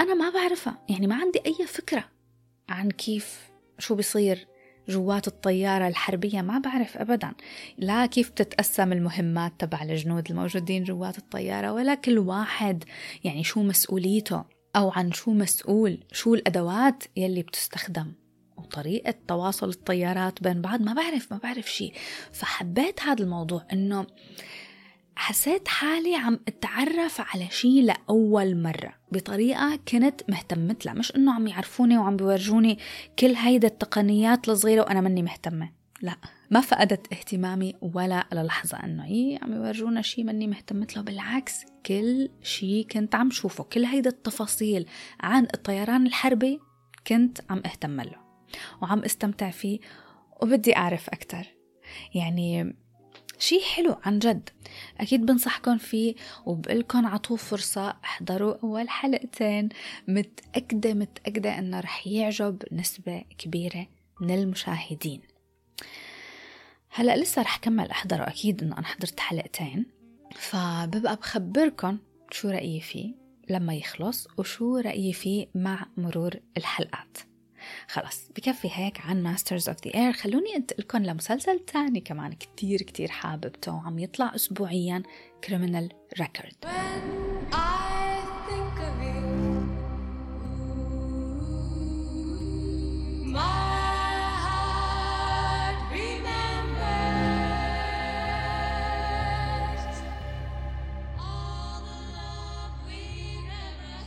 أنا ما بعرفها. يعني ما عندي أي فكرة عن كيف شو بيصير. جوات الطيارة الحربية ما بعرف أبدا. لا كيف تتقسم المهمات تبع الجنود الموجودين جوات الطيارة ولا كل واحد يعني شو مسؤوليته أو عن شو مسؤول شو الأدوات يلي بتستخدم. وطريقة تواصل الطيارات بين بعض ما بعرف ما بعرف شيء فحبيت هذا الموضوع إنه حسيت حالي عم أتعرف على شيء لأول مرة بطريقة كنت مهتمت لها. مش إنه عم يعرفوني وعم بيورجوني كل هيدا التقنيات الصغيرة وأنا مني مهتمة. لا ما فقدت اهتمامي ولا للحظة إنه إيه عم يورجونا شيء مني مهتمت له. بالعكس كل شيء كنت عم شوفه. كل هيدا التفاصيل عن الطيران الحربي كنت عم أهتم له وعم أستمتع فيه. وبدي أعرف أكثر يعني شيء حلو عن جد. أكيد بنصحكم فيه وبقلكن عطوه فرصة. احضروا أول حلقتين. متأكدة متأكدة أنه رح يعجب نسبة كبيرة من المشاهدين. هلأ لسه رح كمل أحضره. أكيد إنه أنا حضرت حلقتين. فببقى بخبركم شو رأيي فيه لما يخلص وشو رأيي فيه مع مرور الحلقات. خلص بكفي هيك عن Masters of the Air خلوني انتقل لكم لمسلسل تاني كمان كتير كتير حاببته وعم يطلع اسبوعيا Criminal Record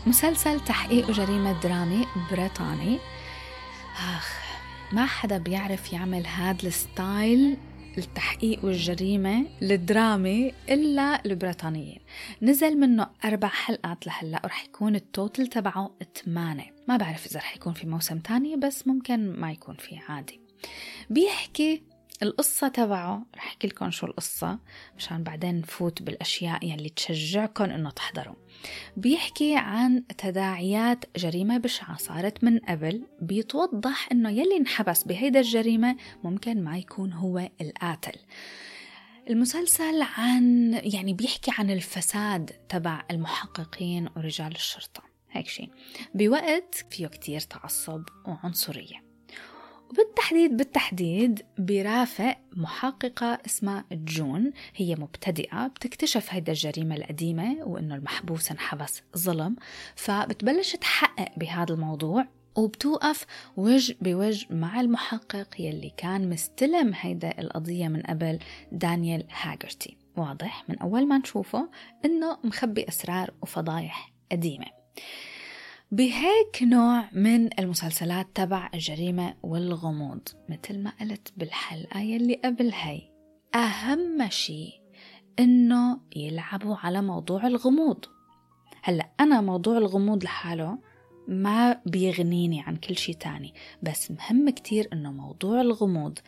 مسلسل تحقيق وجريمة درامي بريطاني. آخ ما حدا بيعرف يعمل هاد ال style التحقيق والجريمة الدرامي إلا البريطانيين. نزل منه أربع حلقات لهلأ ورح يكون ال total تبعه ثمانية ما بعرف إذا رح يكون في موسم تاني بس ممكن ما يكون في عادي. بيحكي القصة تبعه رح أحكي لكم شو القصة مشان بعدين نفوت بالأشياء يلي تشجعكم إنه تحضروا. بيحكي عن تداعيات جريمة بشعة صارت من قبل بيتوضح إنه يلي انحبس بهيدا الجريمة ممكن ما يكون هو القاتل. المسلسل عن يعني بيحكي عن الفساد تبع المحققين ورجال الشرطة. هيك شيء بوقت فيه كتير تعصب وعنصرية. وبالتحديد بالتحديد برافق محققة اسمها جون. هي مبتدئة بتكتشف هيدا الجريمة القديمة وإنه المحبوس انحبس ظلم فبتبلش تحقق بهذا الموضوع وبتوقف وجه بوجه مع المحقق يلي كان مستلم هيدا القضية من قبل دانيال هاجرتي. واضح؟ من أول ما نشوفه إنه مخبي أسرار وفضايح قديمة. بهيك نوع من المسلسلات تبع الجريمة والغموض مثل ما قلت بالحلقة يلي قبل هاي. أهم شيء إنه يلعبوا على موضوع الغموض. هلأ أنا موضوع الغموض لحاله ما بيغنيني عن كل شيء تاني بس مهم كتير إنه موضوع الغموض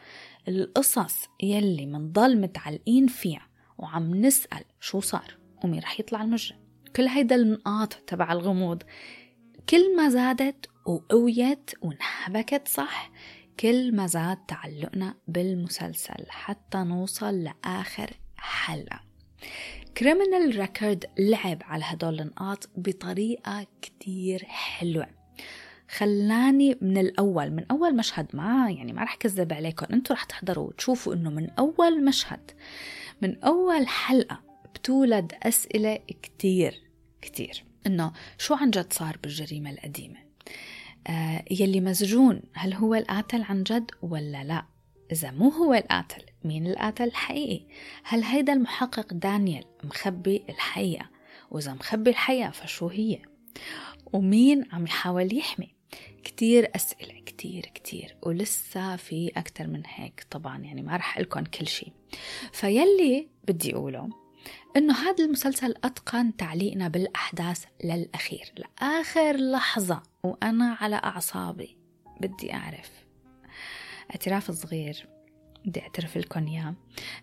القصص يلي منضل متعلقين فيها وعم نسأل شو صار ومين رح يطلع المجرم. كل هيدا النقاط تبع الغموض كل ما زادت وقويت وانحبكت صح؟ كل ما زاد تعلقنا بالمسلسل حتى نوصل لآخر حلقة. كريمنال ريكورد لعب على هدول النقاط بطريقة كتير حلوة. خلاني من الأول من أول مشهد ما يعني ما رح كذب عليكم أنتوا رح تحضروا وتشوفوا أنه من أول مشهد من أول حلقة بتولد أسئلة كتير كتير. إنه شو عن جد صار بالجريمة القديمة آه يلي مسجون هل هو القاتل عن جد ولا لا إذا مو هو القاتل مين القاتل الحقيقي؟ هل هيدا المحقق دانيال مخبي الحقيقة؟ وإذا مخبي الحقيقة فشو هي؟ ومين عم يحاول يحمي؟ كتير أسئلة كتير كتير ولسه في أكتر من هيك طبعا يعني ما رح لكم كل شيء فيلي بدي أقوله إنه هذا المسلسل أتقن تعليقنا بالأحداث للأخير لآخر لحظة وأنا على أعصابي. بدي أعترف. اعتراف صغير. بدي أعترف لكم إياه.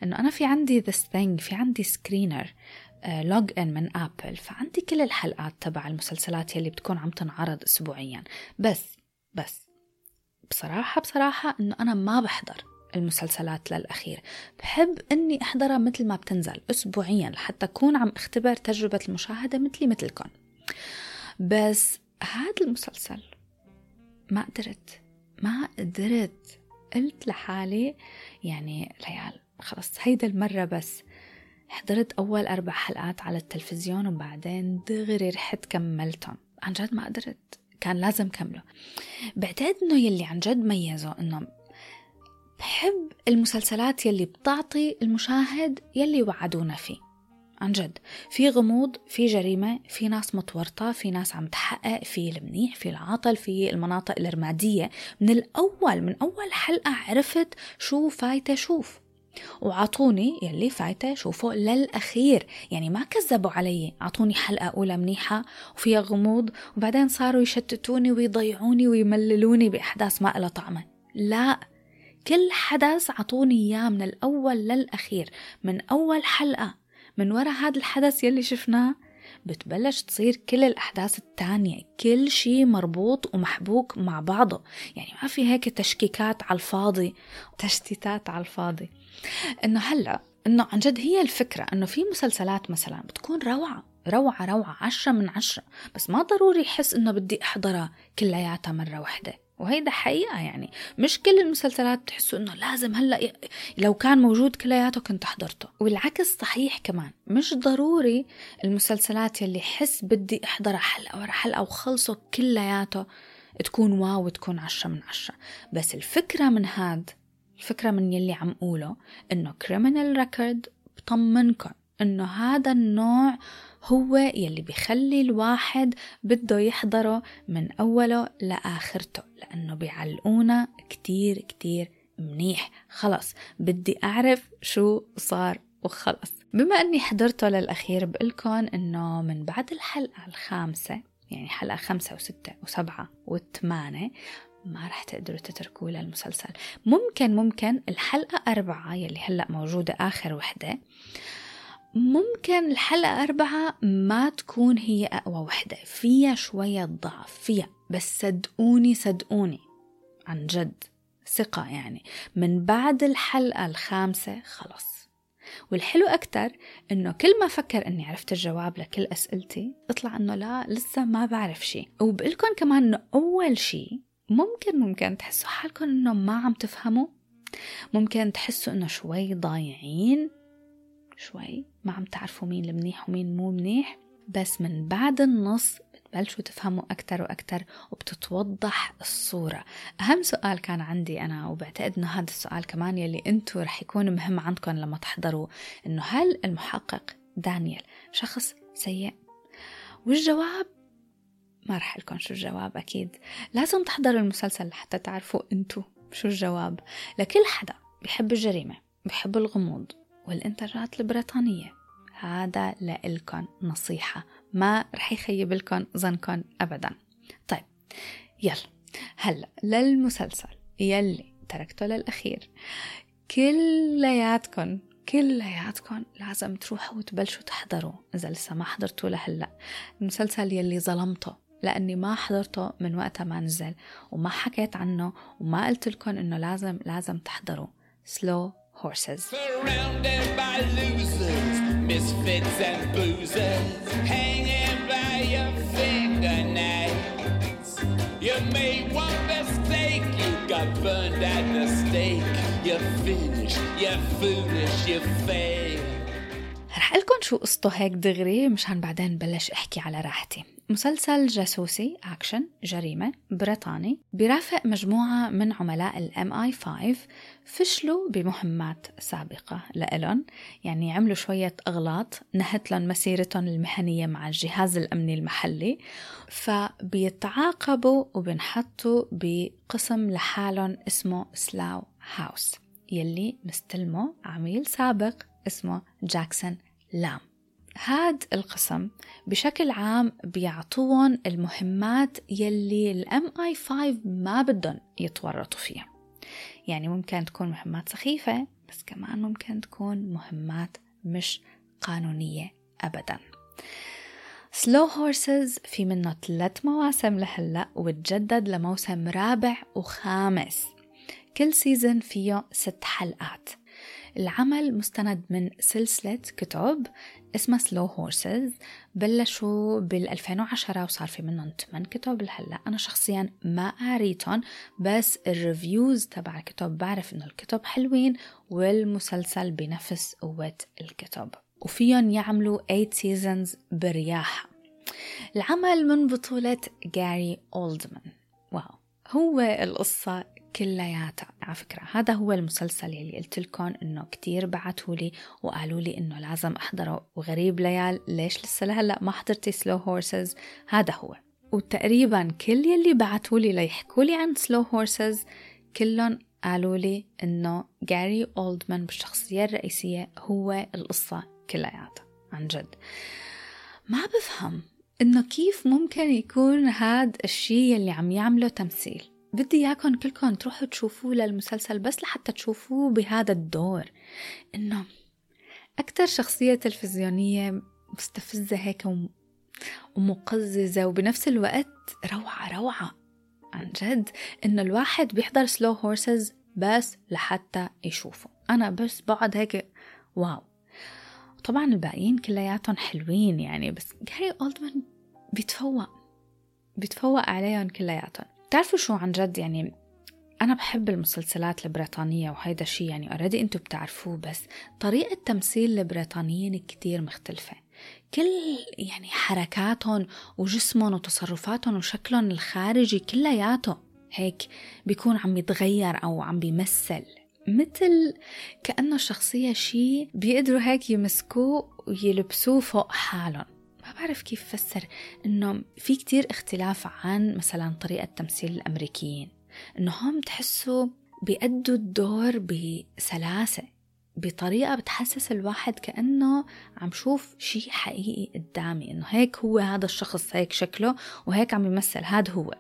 إنه أنا في عندي this thing في عندي screener log in من Apple فعندي كل الحلقات تبع المسلسلات يلي بتكون عم تنعرض اسبوعيا. بس بس. بصراحة بصراحة إنه أنا ما بحضر. المسلسلات للأخير. بحب أني أحضرها مثل ما بتنزل أسبوعيا لحتى أكون عم اختبر تجربة المشاهدة مثلي مثلكم بس هذا المسلسل ما قدرت ما قدرت. قلت لحالي يعني ليال خلص هيدا المرة بس حضرت أول أربع حلقات على التلفزيون وبعدين دغري رحت كملتهم عن جد ما قدرت كان لازم كمله. بعتقد إنه يلي عن جد ميزه إنه بحب المسلسلات يلي بتعطي المشاهد يلي وعدونا فيه. عن جد في غموض في جريمة في ناس متورطة في ناس عم تحقق في المنيح في العاطل في المناطق الرمادية من الأول من أول حلقة عرفت شو فايتة شوف. وعطوني يلي فايتة شوفوا للأخير. يعني ما كذبوا علي. عطوني حلقة أولى منيحة وفيها غموض وبعدين صاروا يشتتوني ويضيعوني ويمللوني بأحداث ما لها طعمة. لا. كل حدث عطوني إياه من الأول للأخير من أول حلقة من وراء هذا الحدث يلي شفناه. بتبلش تصير كل الأحداث التانية كل شيء مربوط ومحبوك مع بعضه. يعني ما في هيك تشكيكات على الفاضي تشتيتات على الفاضي. إنه هلأ إنه عن جد هي الفكرة إنه في مسلسلات مثلا بتكون روعة روعة روعة عشرة من عشرة. بس ما ضروري أحس إنه بدي أحضرها كلياتها مرة واحدة. وهيدا حقيقة يعني. مش كل المسلسلات بتحسوا إنه لازم هلأ لو كان موجود كلياته كنت حضرته. والعكس صحيح كمان. مش ضروري المسلسلات يلي حس بدي احضرها حلقة ورا حلقة وخلصوا كلياته تكون wow وتكون عشرة من عشرة. بس الفكرة من هاد الفكرة من يلي عم قوله إنه Criminal Record بطمنكم إنه هذا النوع هو يلي بيخلي الواحد بده يحضره من أوله لآخرته لأنه بيعلقونا كتير كتير منيح. خلص بدي أعرف شو صار وخلص. بما أني حضرته للأخير بقلكن أنه من بعد الحلقة الخامسة يعني حلقة خمسة وستة وسبعة وثمانية ما رح تقدروا تتركوا للمسلسل. ممكن ممكن الحلقة أربعة يلي هلأ موجودة آخر وحدة ممكن الحلقة أربعة ما تكون هي أقوى وحدة. فيها شوية ضعف فيها. بس صدقوني صدقوني. عن جد. ثقة يعني. من بعد الحلقة الخامسة خلص والحلو أكتر إنه كل ما فكر إني عرفت الجواب لكل أسئلتي اطلع إنه لا لسه ما بعرف شيء وبقلكم كمان إنه أول شيء ممكن ممكن تحسوا حالكم إنه ما عم تفهموا. ممكن تحسوا إنه شوي ضايعين. شوي. ما عم تعرفوا مين المنيح ومين مو منيح بس من بعد النص بتبلشوا تفهموا أكتر وأكتر وبتتوضح الصورة. أهم سؤال كان عندي أنا وبعتقد أنه هذا السؤال كمان يلي أنتوا رح يكون مهم عندكم لما تحضروا أنه هل المحقق دانيال شخص سيء؟ والجواب ما رح لكم شو الجواب أكيد. لازم تحضروا المسلسل لحتى تعرفوا أنتوا شو الجواب. لكل حدا بحب الجريمة بحب الغموض والإنتاجات البريطانية. هذا لإلكن نصيحة. ما رح يخيب لكم ظنكم أبدا. طيب يلا. هلا للمسلسل يلي تركته للأخير. كلياتكم كلياتكم لازم تروحوا وتبلشوا تحضروا. إذا لسه ما حضرتوا لهلأ. المسلسل يلي ظلمته. لأني ما حضرته من وقتها ما نزل. وما حكيت عنه. وما قلت لكم إنه لازم لازم تحضروا. سلو horses. Surrounded by losers, misfits and boozers, hanging by your fingernails. You made one mistake, you got burned at the stake. You're finished, you're foolish, you fail. لكم شو قصته هيك دغري مشان بعدين بلش أحكي على راحتي. مسلسل جاسوسي أكشن جريمة بريطاني برافق مجموعة من عملاء الام اي 5 فشلوا بمهمات سابقة لإلهم. يعني عملوا شوية أغلاط نهت لهم مسيرتهم المهنية مع الجهاز الأمني المحلي. فبيتعاقبوا وبنحطوا بقسم لحالهم اسمه سلاو House يلي مستلمه عميل سابق اسمه جاكسون لام. هاد القسم بشكل عام بيعطوهم المهمات يلي ال MI5 ما بدهم يتورطوا فيها. يعني ممكن تكون مهمات سخيفة بس كمان ممكن تكون مهمات مش قانونية أبدا. Slow Horses في منه ثلاث مواسم لهلأ وتجدد لموسم رابع وخامس. كل season فيه ست حلقات. العمل مستند من سلسلة كتب اسمها Slow Horses بلشوا بال 2010 وصار في منهم 8 كتب. لهلا أنا شخصيا ما قريتهم بس ال reviews تبع الكتب بعرف إنه الكتب حلوين والمسلسل بنفس قوة الكتب. وفيهم يعملوا 8 seasons برياحة العمل من بطولة جاري أولدمان wow. هو القصة كلياتها على فكرة هذا هو المسلسل اللي قلت لكم إنه كتير بعتوا لي وقالوا لي إنه لازم أحضره. وغريب ليال ليش لسه لهلأ ما حضرتي Slow Horses هذا هو. وتقريبا كل يلي بعتوا لي ليحكوا لي عن Slow Horses كلهم قالوا لي إنه جاري اولدمان بالشخصية الرئيسية هو القصة كلياتها عن جد. ما بفهم إنه كيف ممكن يكون هاد الشي اللي عم يعمله تمثيل. بدي إياكم كلكم تروحوا تشوفوه للمسلسل بس لحتى تشوفوه بهذا الدور. إنه أكثر شخصية تلفزيونية مستفزة هيك ومقززة وبنفس الوقت روعة روعة. عن جد إنه الواحد بيحضر سلو هورسز بس لحتى يشوفه. أنا بس بقعد هيك واو. طبعا الباقيين كلياتهم حلوين يعني بس جاري أولدمان بيتفوق. بيتفوق عليهم كلياتهم. تعرفوا شو عن جد؟ يعني أنا بحب المسلسلات البريطانية وهيدا الشي يعني أوريدي أنتوا بتعرفوه بس طريقة تمثيل البريطانيين كتير مختلفة. كل يعني حركاتهم وجسمهم وتصرفاتهم وشكلهم الخارجي كلياته هيك بيكون عم يتغير أو عم بيمثل. مثل كأنه الشخصية شي بيقدروا هيك يمسكوه ويلبسوه فوق حالهم. بعرف كيف فسر إنه في كتير اختلاف عن مثلا طريقة تمثيل الأمريكيين. إنه هم تحسوا بيأدوا الدور بسلاسة بطريقة بتحسس الواحد كأنه عم شوف شيء حقيقي قدامي. إنه هيك هو هذا الشخص هيك شكله وهيك عم يمثل هذا هو.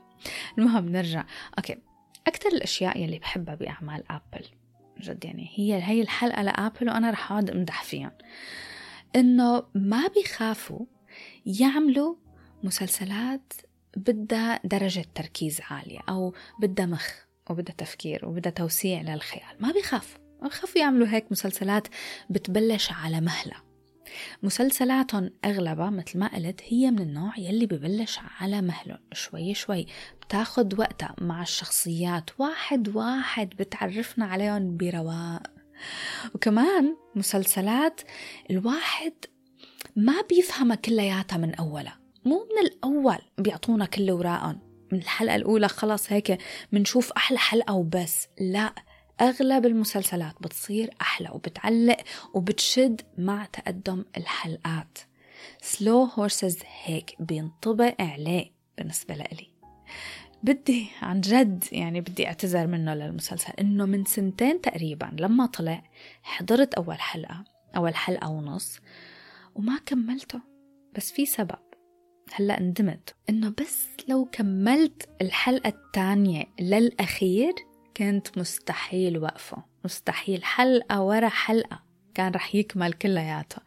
المهم نرجع. okay. أكثر الأشياء يلي بحبها بأعمال Apple. جد يعني هي هي الحلقة ل Apple وأنا رح أقعد أمدح فيهم. إنه ما بيخافوا يعملوا مسلسلات بدها درجة تركيز عالية أو بدها مخ وبدها تفكير وبدها توسيع للخيال. ما بيخافوا خافوا يعملوا هيك مسلسلات بتبلش على مهلة. مسلسلاتهم أغلبها مثل ما قلت هي من النوع يلي ببلش على مهله شوي شوي بتاخد وقتها مع الشخصيات. واحد واحد بتعرفنا عليهم برواق. وكمان مسلسلات الواحد ما بيفهمها كلياتها من أولها مو من الأول بيعطونا كل وراءهم. من الحلقة الأولى خلص هيك منشوف أحلى حلقة وبس. لا أغلب المسلسلات بتصير أحلى وبتعلق وبتشد مع تقدم الحلقات. سلو هورسز هيك بينطبق عليه بالنسبة لإلي. بدي عن جد يعني بدي اعتذر منه للمسلسل إنه من سنتين تقريبا لما طلع حضرت أول حلقة أول حلقة ونص. وما كملته. بس في سبب. هلأ ندمت إنه بس لو كملت الحلقة الثانية للأخير كنت مستحيل وقفه. مستحيل. حلقة ورا حلقة. كان رح يكمل كلياته.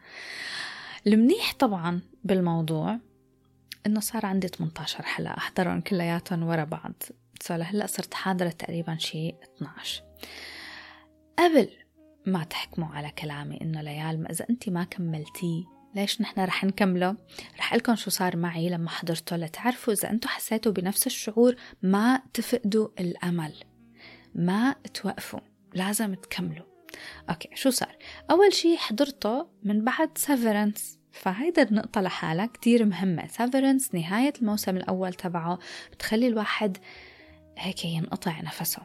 المنيح طبعا بالموضوع إنه صار عندي 18 حلقة. أحضرهم كلياتهم ورا بعض. سو لهلأ صرت حاضرة تقريبا شي 12 قبل ما تحكموا على كلامي إنه ليال ما اذا انت ما كملتيه. ليش نحن رح نكمله؟ رح لكم شو صار معي لما حضرته لتعرفوا إذا أنتم حسيتوا بنفس الشعور ما تفقدوا الأمل ما توقفوا لازم تكملوا. okay شو صار؟ أول شي حضرته من بعد Severance فهيدا النقطة لحالها كتير مهمة. Severance نهاية الموسم الأول تبعه بتخلي الواحد هيك ينقطع نفسه.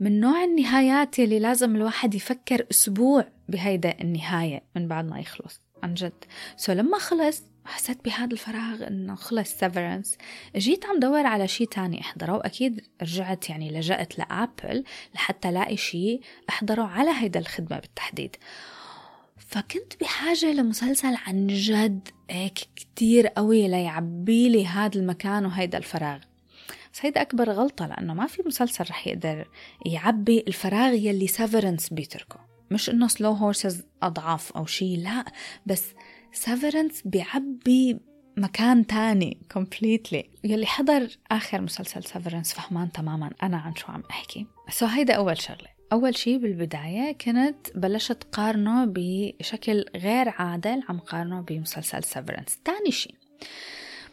من نوع النهايات يلي لازم الواحد يفكر أسبوع بهيدا النهاية من بعد ما يخلص. عن جد. so لما خلص حسيت بهذا الفراغ إنه خلص Severance جيت عم دور على شيء تاني أحضره وأكيد رجعت يعني لجأت ل Apple لحتى ألاقي شيء أحضره على هيدا الخدمة بالتحديد. فكنت بحاجة لمسلسل عن جد هيك كتير قوي ليعبي لي هذا المكان وهيدا الفراغ. بس هيدا أكبر غلطة لأنه ما في مسلسل رح يقدر يعبي الفراغ يلي Severance بيتركه. مش إنه Slow Horses أضعف أو شيء لا بس Severance بيعبي مكان تاني completely. يلي حضر آخر مسلسل Severance فهمان تماما أنا عن شو عم أحكي. so هيدا أول شغلة. أول شي بالبداية كنت بلشت قارنه بشكل غير عادل عم قارنه بمسلسل Severance تاني شي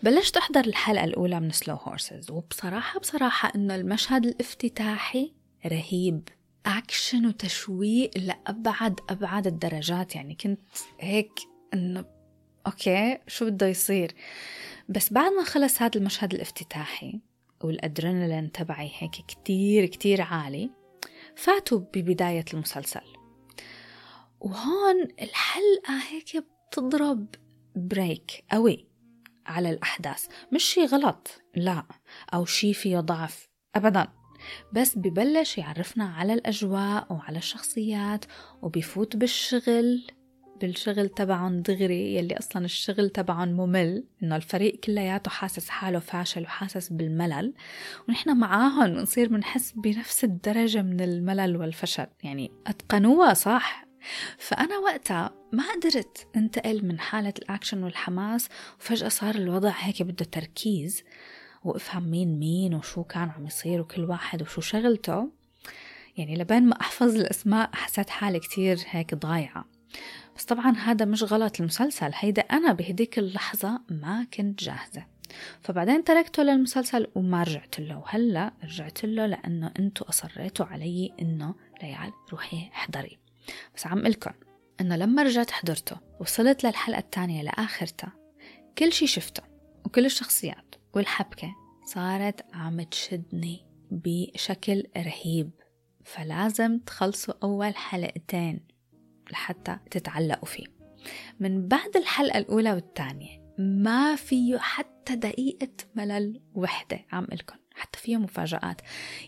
بلشت أحضر الحلقة الأولى من Slow Horses وبصراحة بصراحة إنه المشهد الافتتاحي رهيب. أكشن وتشويق لأبعد أبعد الدرجات. يعني كنت هيك إنه okay شو بده يصير؟ بس بعد ما خلص هذا المشهد الافتتاحي والأدرينالين تبعي هيك كتير كتير عالي فاتوا ببداية المسلسل. وهون الحلقة هيك بتضرب break قوي على الأحداث. مش شي غلط لا أو شي فيه ضعف أبدا. بس ببلش يعرفنا على الأجواء وعلى الشخصيات وبيفوت بالشغل بالشغل تبعهم دغري يلي أصلا الشغل تبعهم ممل إنه الفريق كلياته حاسس حاله فاشل وحاسس بالملل ونحن معاهم بنصير بنحس بنفس الدرجة من الملل والفشل يعني أتقنوها صح. فأنا وقتها ما قدرت أنتقل من حالة الأكشن والحماس وفجأة صار الوضع هيك بده تركيز. وافهم مين مين وشو كان عم يصير وكل واحد وشو شغلته. يعني لبين ما أحفظ الأسماء حسيت حالي كتير هيك ضايعة. بس طبعا هذا مش غلط المسلسل هيدا أنا بهديك اللحظة ما كنت جاهزة. فبعدين تركته للمسلسل وما رجعت له. وهلا رجعت له لأنه أنتوا أصريتوا علي إنه ليال روحي احضري. بس عم لكم إنه لما رجعت حضرته وصلت للحلقة الثانية لآخرتها كل شي شفته وكل الشخصيات والحبكة صارت عم تشدني بشكل رهيب فلازم تخلصوا أول حلقتين لحتى تتعلقوا فيه. من بعد الحلقة الأولى والثانية ما فيه حتى دقيقة ملل وحدة عم لكم حتى فيه مفاجآت.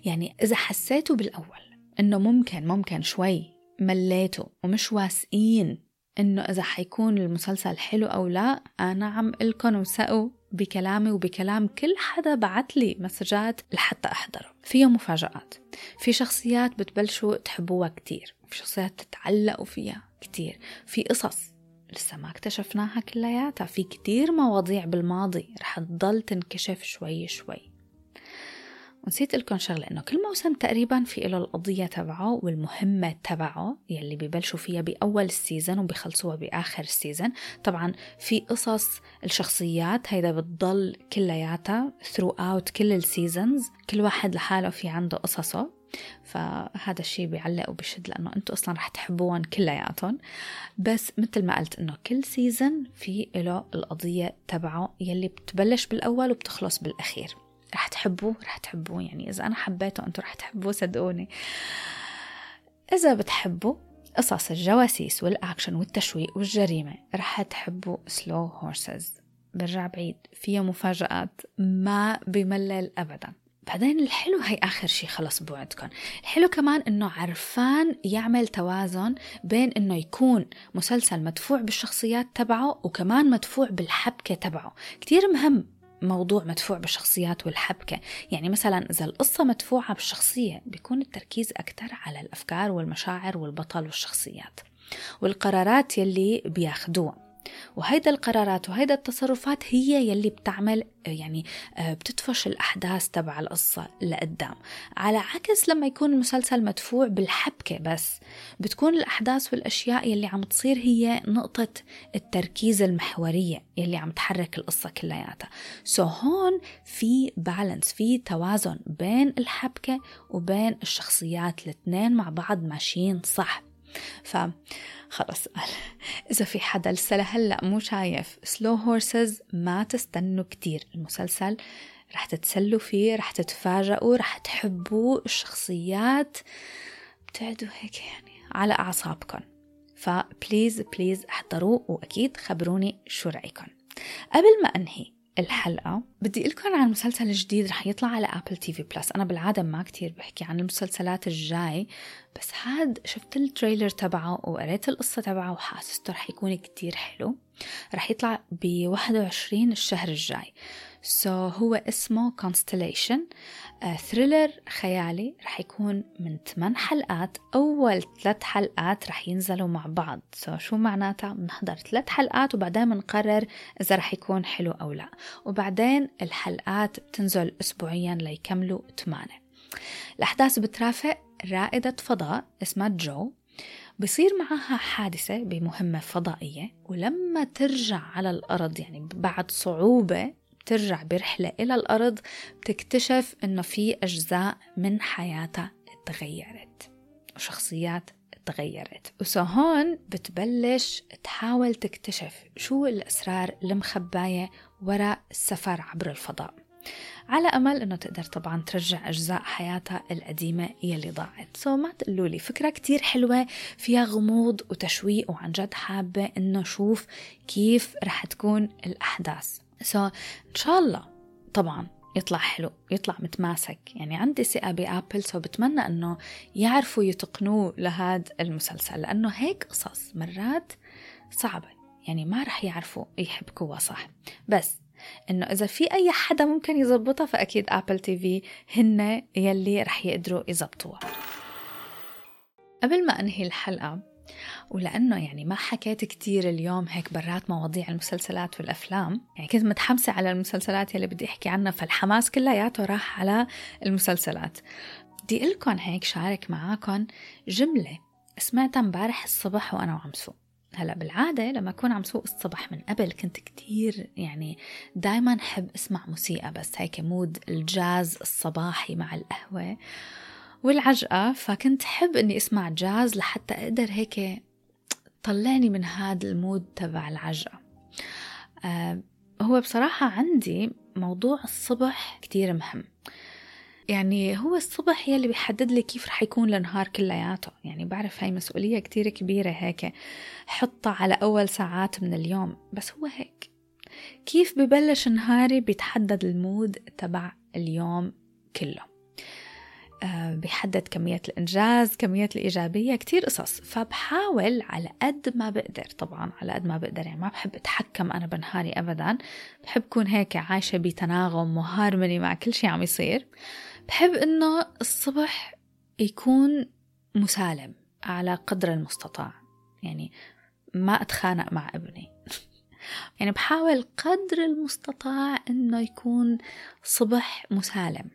يعني إذا حسيتوا بالأول إنه ممكن ممكن شوي مليتوا ومش واثقين إنه إذا حيكون المسلسل حلو أو لا أنا عم قلكم وثقوا بكلامي وبكلام كل حدا بعت لي message ات لحتى أحضره فيه مفاجآت. في شخصيات بتبلشوا تحبوها كتير. في شخصيات تتعلقوا فيها كتير. في قصص لسه ما اكتشفناها كلياتها. في كتير مواضيع بالماضي رح تضل تنكشف شوي شوي. ونسيت قلكم شغلة إنه كل موسم تقريبا في له القضية تبعه والمهمة تبعه يلي ببلشوا فيها بأول ال season وبيخلصوها بآخر السيزن. طبعا في قصص الشخصيات هيدا بتضل كلياتها throughout كل ال seasons كل واحد لحاله في عنده قصصه. فهذا الشيء بيعلق وبشد لأنه أنتم أصلا رح تحبوهم كلياتهم. بس مثل ما قلت إنه كل season في له القضية تبعه يلي بتبلش بالأول وبتخلص بالأخير. رح تحبوه رح تحبوه. يعني إذا أنا حبيته أنتم رح تحبوه صدقوني. إذا بتحبوا قصص الجواسيس والأكشن والتشويق والجريمة رح تحبوا سلو هورسز برجع بعيد فيها مفاجآت ما بملل أبدا. بعدين الحلو هي آخر شي خلص بوعدكم الحلو كمان إنه عرفان يعمل توازن بين إنه يكون مسلسل مدفوع بالشخصيات تبعه وكمان مدفوع بالحبكة تبعه. كتير مهم موضوع مدفوع بالشخصيات والحبكة. يعني مثلا إذا القصة مدفوعة بالشخصية بيكون التركيز أكثر على الأفكار والمشاعر والبطل والشخصيات. والقرارات يلي بياخدوها. وهيدا القرارات وهيدا التصرفات هي يلي بتعمل يعني آه، بتدفش الأحداث تبع القصة لقدام. على عكس لما يكون المسلسل مدفوع بالحبكة بس بتكون الأحداث والأشياء يلي عم تصير هي نقطة التركيز المحورية يلي عم تحرك القصة كلياتها. so هون في balance في توازن بين الحبكة وبين الشخصيات الاثنين مع بعض ماشيين صح. ف خلص إذا في حدا لسه لهلا مو شايف. Slow Horses ما تستنوا كتير. المسلسل رح تتسلوا فيه رح تتفاجئوا رح تحبوا الشخصيات. بتعدوا هيك يعني على أعصابكم ف please please احضروا وأكيد خبروني شو رأيكم قبل ما أنهي الحلقة. بدي قلكم عن مسلسل جديد رح يطلع على Apple TV Plus أنا بالعادة ما كتير بحكي عن المسلسلات الجاي بس هاد شفت ال trailer تبعه وقريت القصة تبعه وحاسسته رح يكون كتير حلو. رح يطلع ب 21 الشهر الجاي. so, هو اسمه Constellation. thriller uh, خيالي رح يكون من 8 حلقات. أول ثلاث حلقات رح ينزلوا مع بعض. so, شو معناتها؟ بنحضر ثلاث حلقات وبعدين بنقرر إذا رح يكون حلو أو لا. وبعدين الحلقات بتنزل أسبوعيا ليكملوا 8 الأحداث بترافق رائدة فضاء اسمها جو بصير معها حادثة بمهمة فضائية. ولما ترجع على الأرض يعني بعد صعوبة بترجع برحلة إلى الأرض بتكتشف إنه في أجزاء من حياتها تغيرت وشخصيات تغيرت. وسو هون بتبلش تحاول تكتشف شو الأسرار المخباية وراء السفر عبر الفضاء. على أمل أنه تقدر طبعا ترجع أجزاء حياتها القديمة يلي ضاعت. so ما تقولوا لي فكرة كتير حلوة فيها غموض وتشويق وعن جد حابة أنه شوف كيف رح تكون الأحداث. so, إن شاء الله طبعا يطلع حلو يطلع متماسك. يعني عندي ثقة ب Apple so بتمنى أنه يعرفوا يتقنوه لهذا المسلسل لأنه هيك قصص مرات صعبة. يعني ما رح يعرفوا يحبكوها صح. بس إنه إذا في أي حدا ممكن يزبطها فأكيد آبل تي في هن يلي رح يقدروا يزبطوها. قبل ما أنهي الحلقة ولأنه يعني ما حكيت كتير اليوم هيك برات مواضيع المسلسلات والأفلام. يعني كنت متحمسة على المسلسلات يلي بدي أحكي عنها فالحماس كلياته راح على المسلسلات. بدي لكم هيك شارك معاكم جملة سمعتها امبارح الصبح وأنا وعم سوق. هلأ بالعادة لما أكون عم سوق الصبح من قبل كنت كتير يعني دايما حب أسمع موسيقى بس هيك mood الجاز الصباحي مع القهوة. والعجقة فكنت حب إني أسمع جاز لحتى أقدر هيك طلعني من هذا ال mood تبع العجقة. آه هو بصراحة عندي موضوع الصبح كتير مهم. يعني هو الصبح يلي بيحدد لي كيف رح يكون النهار كلياته. يعني بعرف هاي مسؤولية كتير كبيرة هيك حطها على أول ساعات من اليوم. بس هو هيك. كيف ببلش نهاري بيتحدد المود تبع اليوم كله؟ بيحدد كمية الإنجاز كمية الإيجابية كتير قصص. فبحاول على قد ما بقدر طبعا على قد ما بقدر يعني ما بحب أتحكم أنا بنهاري أبدا. بحب كون هيك عايشة بتناغم وهارموني مع كل شيء عم يصير. بحب إنه الصبح يكون مسالم على قدر المستطاع. يعني ما أتخانق مع ابني. يعني بحاول قدر المستطاع إنه يكون صبح مسالم.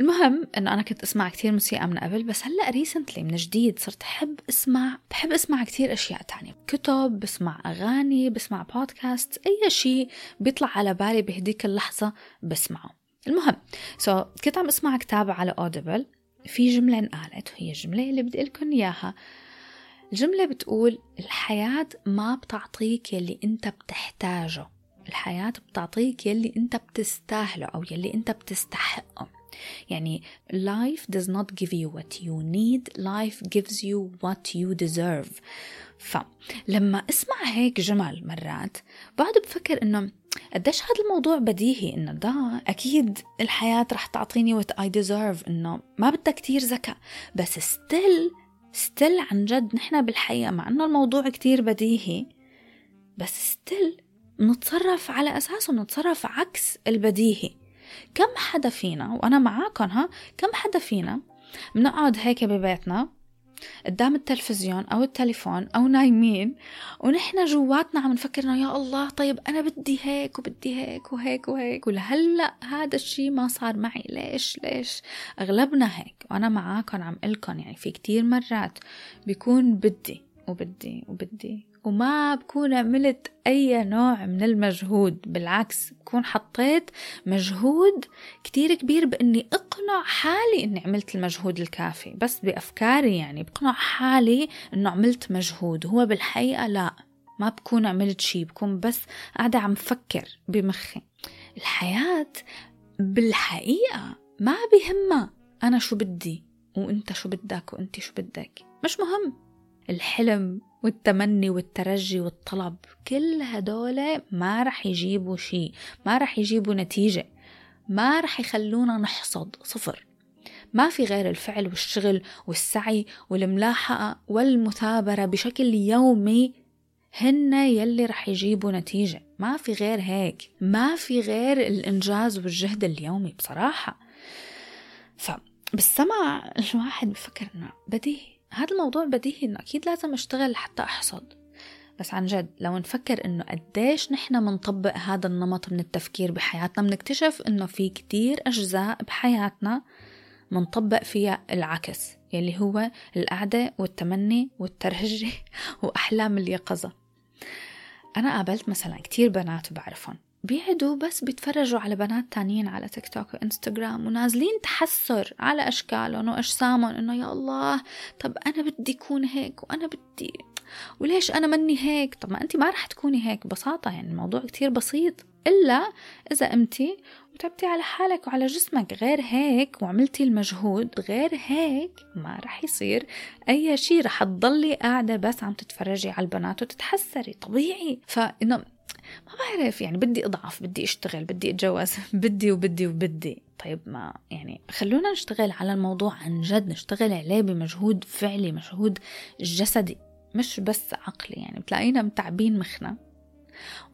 المهم إنه أنا كنت أسمع كتير موسيقى من قبل بس هلأ recently من جديد صرت أحب أسمع بحب أسمع كتير أشياء تانية. كتب بسمع أغاني بسمع بودكاست أي شيء بيطلع على بالي بهديك اللحظة بسمعه. المهم so, كنت عم أسمع كتاب على Audible في جملة انقالت وهي الجملة اللي بدي قلكم إياها. الجملة بتقول الحياة ما بتعطيك يلي أنت بتحتاجه الحياة بتعطيك يلي أنت بتستاهله أو يلي أنت بتستحقه. يعني life does not give you what you need life gives you what you deserve. فلما أسمع هيك جمل مرات بقعد بفكر إنه قديش هذا الموضوع بديهي إنه ده أكيد الحياة رح تعطيني what I deserve إنه ما بدها كتير ذكاء بس still still عن جد نحن بالحقيقة مع إنه الموضوع كتير بديهي بس still نتصرف على أساسه نتصرف عكس البديهي. كم حدا فينا وأنا معاكم ها؟ كم حدا فينا بنقعد هيك ببيتنا قدام التلفزيون أو التليفون أو نايمين ونحن جواتنا عم نفكر إنه يا الله طيب أنا بدي هيك وبدي هيك وهيك وهيك ولهلأ هذا الشيء ما صار معي. ليش؟ ليش؟ أغلبنا هيك وأنا معاكم عم قلكن يعني في كتير مرات بيكون بدي وبدي وبدي. وما بكون عملت أي نوع من المجهود بالعكس بكون حطيت مجهود كتير كبير بإني أقنع حالي إني عملت المجهود الكافي. بس بأفكاري يعني بقنع حالي إنه عملت مجهود. هو بالحقيقة لا ما بكون عملت شي بكون بس قاعدة عم فكر بمخي. الحياة بالحقيقة ما بهمها أنا شو بدي وأنت شو بدك وأنت شو بدك. مش مهم. الحلم والتمني والترجي والطلب كل هدول ما رح يجيبوا شيء ما رح يجيبوا نتيجة ما رح يخلونا نحصد صفر. ما في غير الفعل والشغل والسعي والملاحقة والمثابرة بشكل يومي هن يلي رح يجيبوا نتيجة. ما في غير هيك ما في غير الإنجاز والجهد اليومي بصراحة. فبالسمع الواحد بفكر إنه بديهي. هذا الموضوع بديهي إنه أكيد لازم أشتغل لحتى أحصد. بس عن جد لو نفكر إنه قديش نحن منطبق هذا النمط من التفكير بحياتنا بنكتشف إنه في كتير أجزاء بحياتنا منطبق فيها العكس يلي هو القعدة والتمني والترهجة وأحلام اليقظة. أنا قابلت مثلا كتير بنات بعرفهم. بيقعدوا بس بيتفرجوا على بنات تانيين على تيك توك وانستغرام ونازلين تحسر على أشكالهم واجسامهم إنه يا الله طب أنا بدي أكون هيك وأنا بدي وليش أنا مني هيك؟ طب ما انت ما رح تكوني هيك ببساطة يعني الموضوع كتير بسيط. إلا إذا قمتي وتعبتي على حالك وعلى جسمك غير هيك وعملتي المجهود غير هيك ما رح يصير أي شيء رح تضلي قاعدة بس عم تتفرجي على البنات وتتحسري طبيعي. فإنه ما بعرف يعني بدي أضعف بدي أشتغل بدي أتجوز بدي وبدي وبدي. طيب ما يعني خلونا نشتغل على الموضوع عن جد نشتغل عليه بمجهود فعلي مجهود جسدي مش بس عقلي. يعني بتلاقينا متعبين مخنا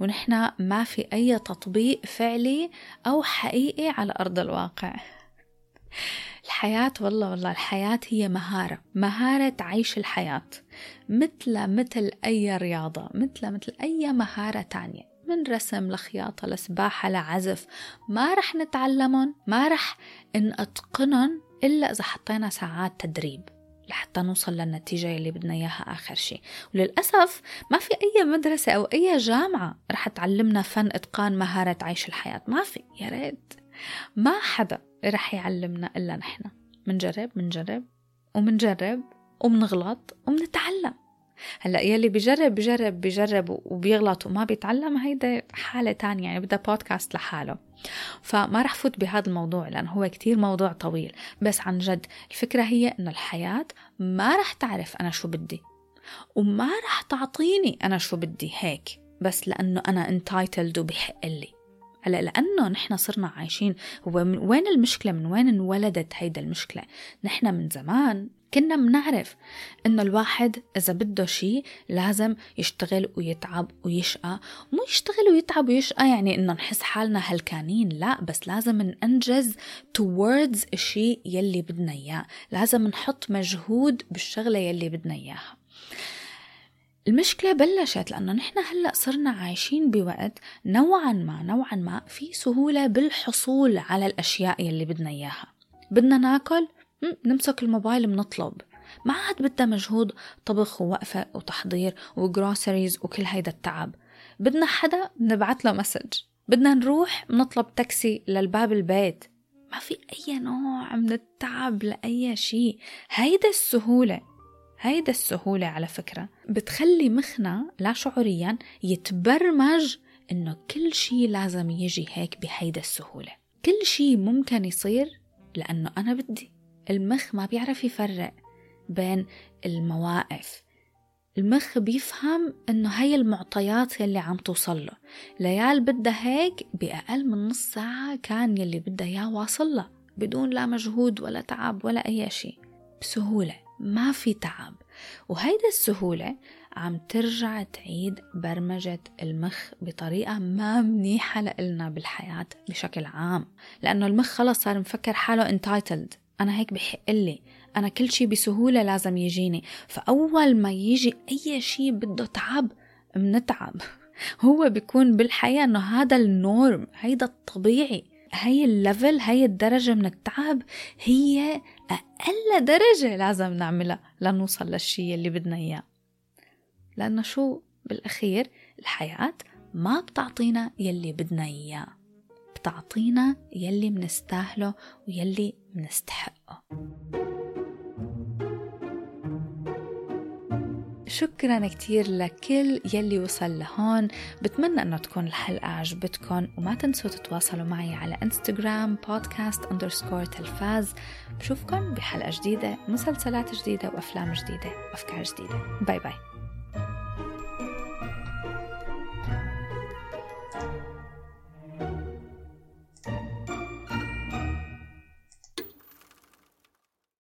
ونحن ما في أي تطبيق فعلي أو حقيقي على أرض الواقع. الحياة والله والله الحياة هي مهارة مهارة عيش الحياة مثل مثل أي رياضة مثل مثل أي مهارة تانية من رسم لخياطة لسباحة لعزف ما رح نتعلمهم ما رح نتقنهم إلا إذا حطينا ساعات تدريب لحتى نوصل للنتيجة اللي بدنا إياها آخر شيء وللأسف ما في أي مدرسة أو أي جامعة رح تعلمنا فن إتقان مهارة عيش الحياة ما في يا ريت. ما حدا رح يعلمنا إلا نحن. منجرب منجرب ومنجرب ومنغلط ومنتعلم. هلأ يلي بجرب بجرب بجرب وبيغلط وما بيتعلم هيدا حالة تانية يعني بدها بودكاست لحاله. فما رح فوت بهذا الموضوع لأنه هو كتير موضوع طويل. بس عن جد الفكرة هي أنه الحياة ما رح تعرف أنا شو بدي. وما رح تعطيني أنا شو بدي هيك. بس لأنه أنا انتايتلد وبحق لي. هلا لأنه نحن صرنا عايشين هو من وين المشكلة؟ من وين انولدت هيدا المشكلة؟ نحن من زمان كنا منعرف إنه الواحد إذا بده شيء لازم يشتغل ويتعب ويشقى. مو يشتغل ويتعب ويشقى يعني إنه نحس حالنا هلكانين لا بس لازم ننجز towards الشيء يلي بدنا إياه. لازم نحط مجهود بالشغلة يلي بدنا إياها. المشكلة بلشت لأنه نحن هلأ صرنا عايشين بوقت نوعا ما نوعا ما في سهولة بالحصول على الأشياء يلي بدنا إياها. بدنا ناكل نمسك الموبايل بنطلب ما عاد بدها مجهود طبخ ووقفة وتحضير وجروسريز وكل هيدا التعب. بدنا حدا نبعت له مسج. بدنا نروح نطلب تاكسي للباب البيت. ما في أي نوع من التعب لأي شيء. هيدا السهولة. هيدا السهولة على فكرة. بتخلي مخنا لا شعوريا يتبرمج إنه كل شيء لازم يجي هيك بهيدا السهولة. كل شيء ممكن يصير لأنه أنا بدي. المخ ما بيعرف يفرق بين المواقف. المخ بيفهم إنه هي المعطيات يلي عم توصل له. ليال بدها هيك بأقل من نص ساعة كان يلي بدها إياه واصل له. بدون لا مجهود ولا تعب ولا أي شيء بسهولة. ما في تعب. وهيدا السهولة عم ترجع تعيد برمجة المخ بطريقة ما منيحة لإلنا بالحياة بشكل عام. لأنه المخ خلص صار مفكر حاله entitled. أنا هيك بحق لي. أنا كل شي بسهولة لازم يجيني. فأول ما يجي أي شي بده تعب منتعب. هو بيكون بالحياة إنه هذا ال norm هيدا الطبيعي. هي ال level هي الدرجة من التعب هي أقل درجة لازم نعملها لنوصل للشي اللي بدنا إياه. لأنه شو؟ بالأخير الحياة ما بتعطينا يلي بدنا إياه بتعطينا يلي منستاهله ويلي منستحقه. شكرا كتير لكل يلي وصل لهون. بتمنى إنه تكون الحلقة عجبتكم وما تنسوا تتواصلوا معي على انستغرام بودكاست underscore تلفاز. بشوفكم بحلقة جديدة مسلسلات جديدة وأفلام جديدة وأفكار جديدة. bye bye